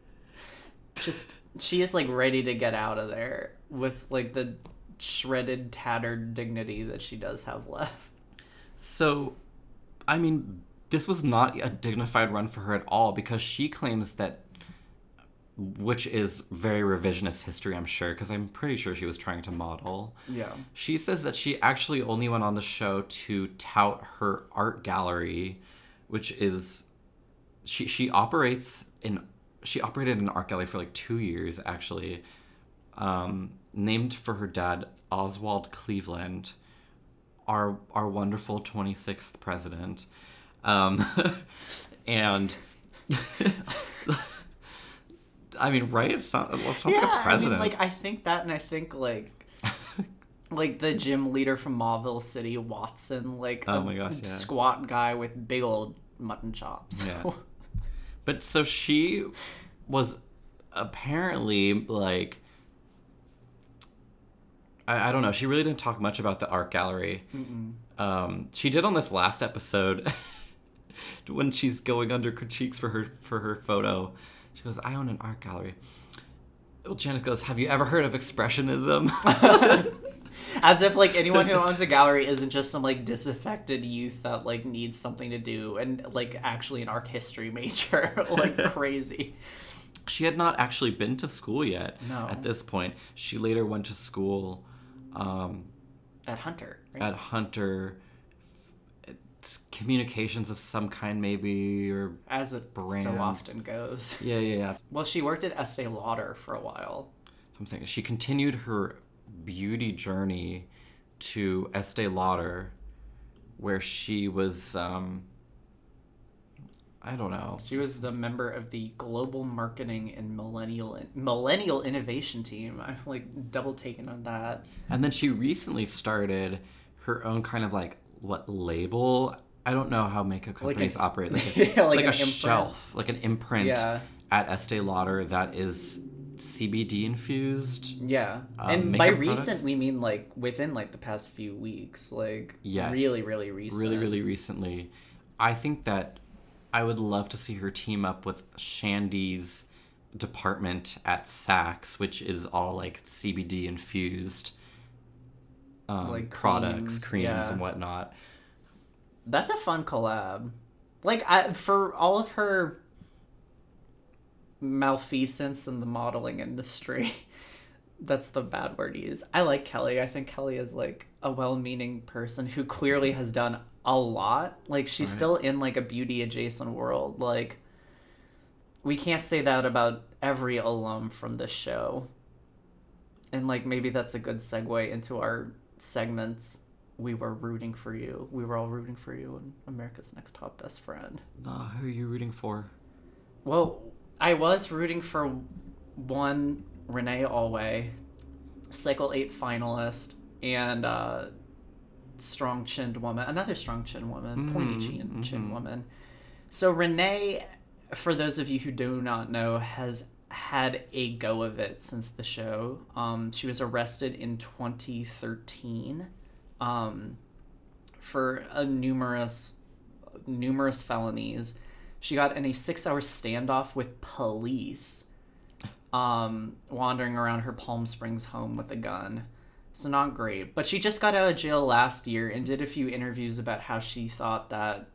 just she is like ready to get out of there with like the shredded tattered dignity that she does have left. So, I mean, this was not a dignified run for her at all because she claims that, which is very revisionist history, I'm sure, because I'm pretty sure she was trying to model. yeah She says that she actually only went on the show to tout her art gallery, which is she she operates in she operated an art gallery for like two years actually, um, named for her dad Oswald Cleveland, our our wonderful 26th president, um, [laughs] and. [laughs] I mean, right? It sounds, it sounds like a president. I mean, like I think that, and I think like, [laughs] like the gym leader from Mauville City, Wattson, like Oh my gosh, yeah. squat guy with big old mutton chops. Yeah. [laughs] But so she was apparently like I, I don't know. She really didn't talk much about the art gallery. Um, she did on this last episode [laughs] when she's going under critiques for her for her photo. She goes, "I own an art gallery." Well, Janet goes, "Have you ever heard of expressionism?" [laughs] As if like anyone who owns a gallery isn't just some like disaffected youth that like needs something to do and like actually an art history major, [laughs] like [laughs] crazy. she had not actually been to school yet. No. At this point, she later went to school. Um, At Hunter, right? at Hunter, communications of some kind, maybe, or As it so often goes. [laughs] yeah, yeah, yeah. Well, she worked at Estee Lauder for a while. I'm saying she continued her beauty journey to Estee Lauder, where she was, um, I don't know, She was the member of the global marketing and millennial millennial innovation team. [laughs] I'm like double taken on that. and then she recently started her own kind of like what label. I don't know how makeup Like companies an- operate, like, [laughs] a, like like, a shelf, like an imprint Yeah. at Estee Lauder that is CBD infused. Yeah, Um, and by recent products? we mean like within like the past few weeks, like Yes. really, really recent. really, really recently. I think that I would love to see her team up with Shandi's department at Saks, which is all like CBD infused um, Like products, creams, creams, yeah. and whatnot. That's a fun collab. Like I, for all of her malfeasance in the modeling industry. [laughs] That's the bad word to use. I like Kelle. I think Kelle is like a well-meaning person who clearly has done a lot. Like she's Right. still in like a beauty adjacent world. Like we can't say that about every alum from this show. And like maybe that's a good segue into our segments. We were rooting for you. We were all rooting for you and America's Next Top Best Friend. Ah, who are you rooting for? Well, I was rooting for one Renee Alway, Cycle 8 finalist, and uh, strong chinned woman, another strong chin woman, pointy chin, chin woman. So Renee, for those of you who do not know, has had a go of it since the show. Um, she was arrested in 2013 um, for a numerous numerous felonies. She got in a six-hour standoff with police, um, wandering around her Palm Springs home with a gun. So not great. But she just got out of jail last year and did a few interviews about how she thought that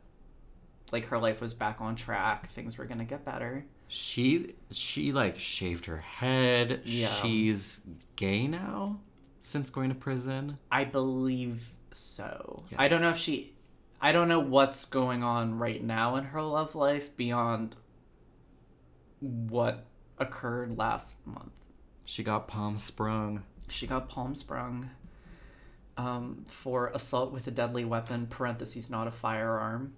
like her life was back on track, things were gonna get better. She she like shaved her head. Yeah. She's gay now since going to prison. I believe so. I don't know if she I don't know what's going on right now in her love life beyond what occurred last month. She got palm sprung. She got palm sprung um, for assault with a deadly weapon, parentheses, not a firearm.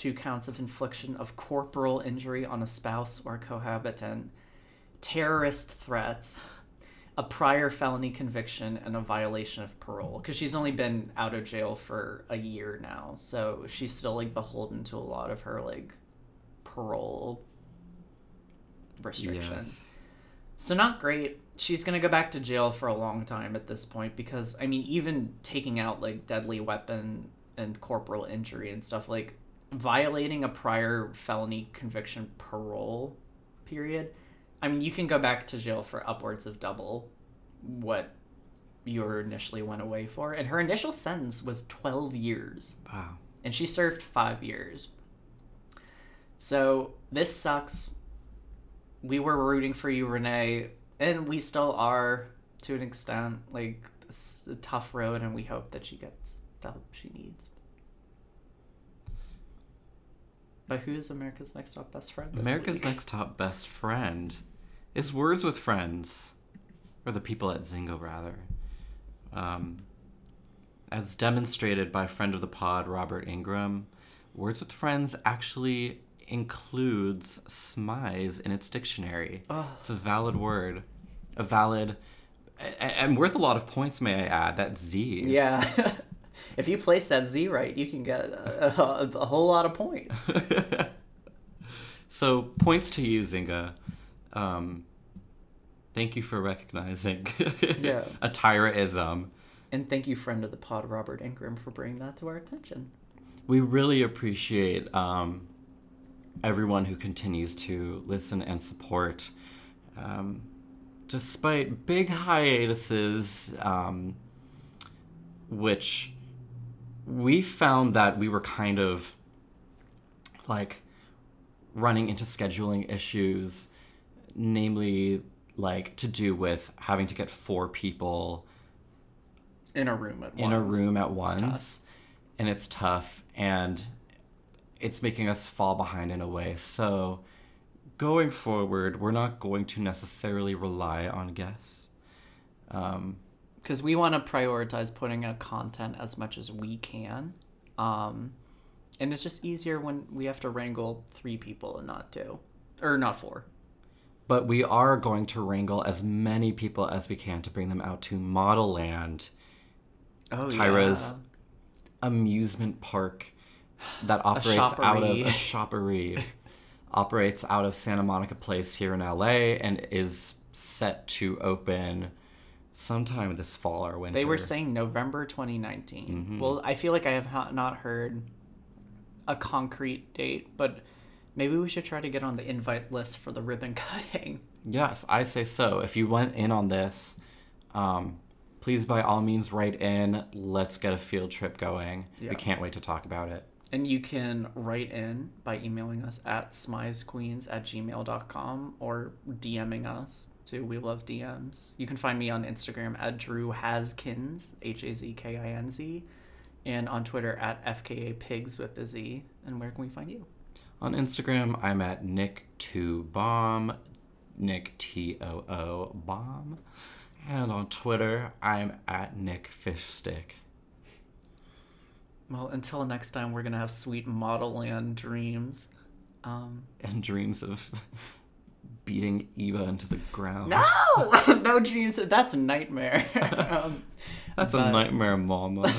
Two counts of infliction of corporal injury on a spouse or cohabitant. Terrorist threats. A prior felony conviction and a violation of parole. Because she's only been out of jail for a year now. So she's still like beholden to a lot of her like parole restrictions. Yes. So not great. She's gonna go back to jail for a long time at this point because I mean, even taking out like deadly weapon and corporal injury and stuff like violating a prior felony conviction parole period. I mean, you can go back to jail for upwards of double what you initially went away for, and her initial sentence was twelve years Wow. and she served five years. So this sucks. We were rooting for you, Renee, and we still are to an extent. Like it's a tough road, and we hope that she gets the help she needs. But who's America's Next Top Best Friend? America's week? Next Top Best Friend is Words with Friends, or the people at Zynga, rather. Um, as demonstrated by friend of the pod, Robert Ingram, Words with Friends actually includes smize in its dictionary. Oh. It's a valid word. A valid. And worth a lot of points, may I add. That Z. Yeah. [laughs] if you place that Z right, you can get a, a, a whole lot of points. [laughs] So points to you, Zynga. Um, thank you for recognizing [laughs] Yeah. a Tyra-ism. And thank you, friend of the pod, Robert Ingram, for bringing that to our attention. We really appreciate um, everyone who continues to listen and support. Um, despite big hiatuses, um, which we found that we were kind of like running into scheduling issues, namely like to do with having to get four people In a room at once. in a room at once. and it's tough and it's making us fall behind in a way. So going forward we're not going to necessarily rely on guests. Um, because we want to prioritize putting out content as much as we can um and it's just easier when we have to wrangle three people and not two or not four. But we are going to wrangle as many people as we can to bring them out to Modelland oh Tyra's amusement park that operates out of a shoppery [laughs] operates out of Santa Monica Place here in LA and is set to open sometime this fall or winter. they were saying november 2019 Mm-hmm. well i feel like i have not heard a concrete date but maybe we should try to get on the invite list for the ribbon [laughs] cutting Yes, I say so. If you went in on this, um, please by all means write in. Let's get a field trip going. Yeah. We can't wait to talk about it. And you can write in by emailing us at smizequeens at gmail.com or DMing us too. We love DMs. You can find me on Instagram at Drew Haskins, H A Z K I N Z, and on Twitter at FKA Pigs with a Z. And where can we find you? On Instagram, I'm at Nick2Bomb, Nick T O O Bomb. And on Twitter, I'm at Nick Fishstick. Well, until next time, we're gonna have sweet Modelland dreams. Um, And dreams of beating Eva into the ground. no, [laughs] no dreams. That's a nightmare. [laughs] um, That's but- a nightmare, mama. [laughs]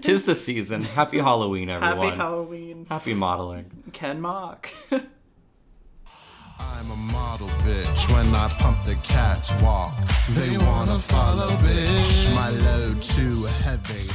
Tis the season. Happy Halloween, everyone. happy Halloween, Happy modeling. Ken Mok. I'm a model bitch when I pump the catwalk. They wanna follow, bitch. My load too heavy.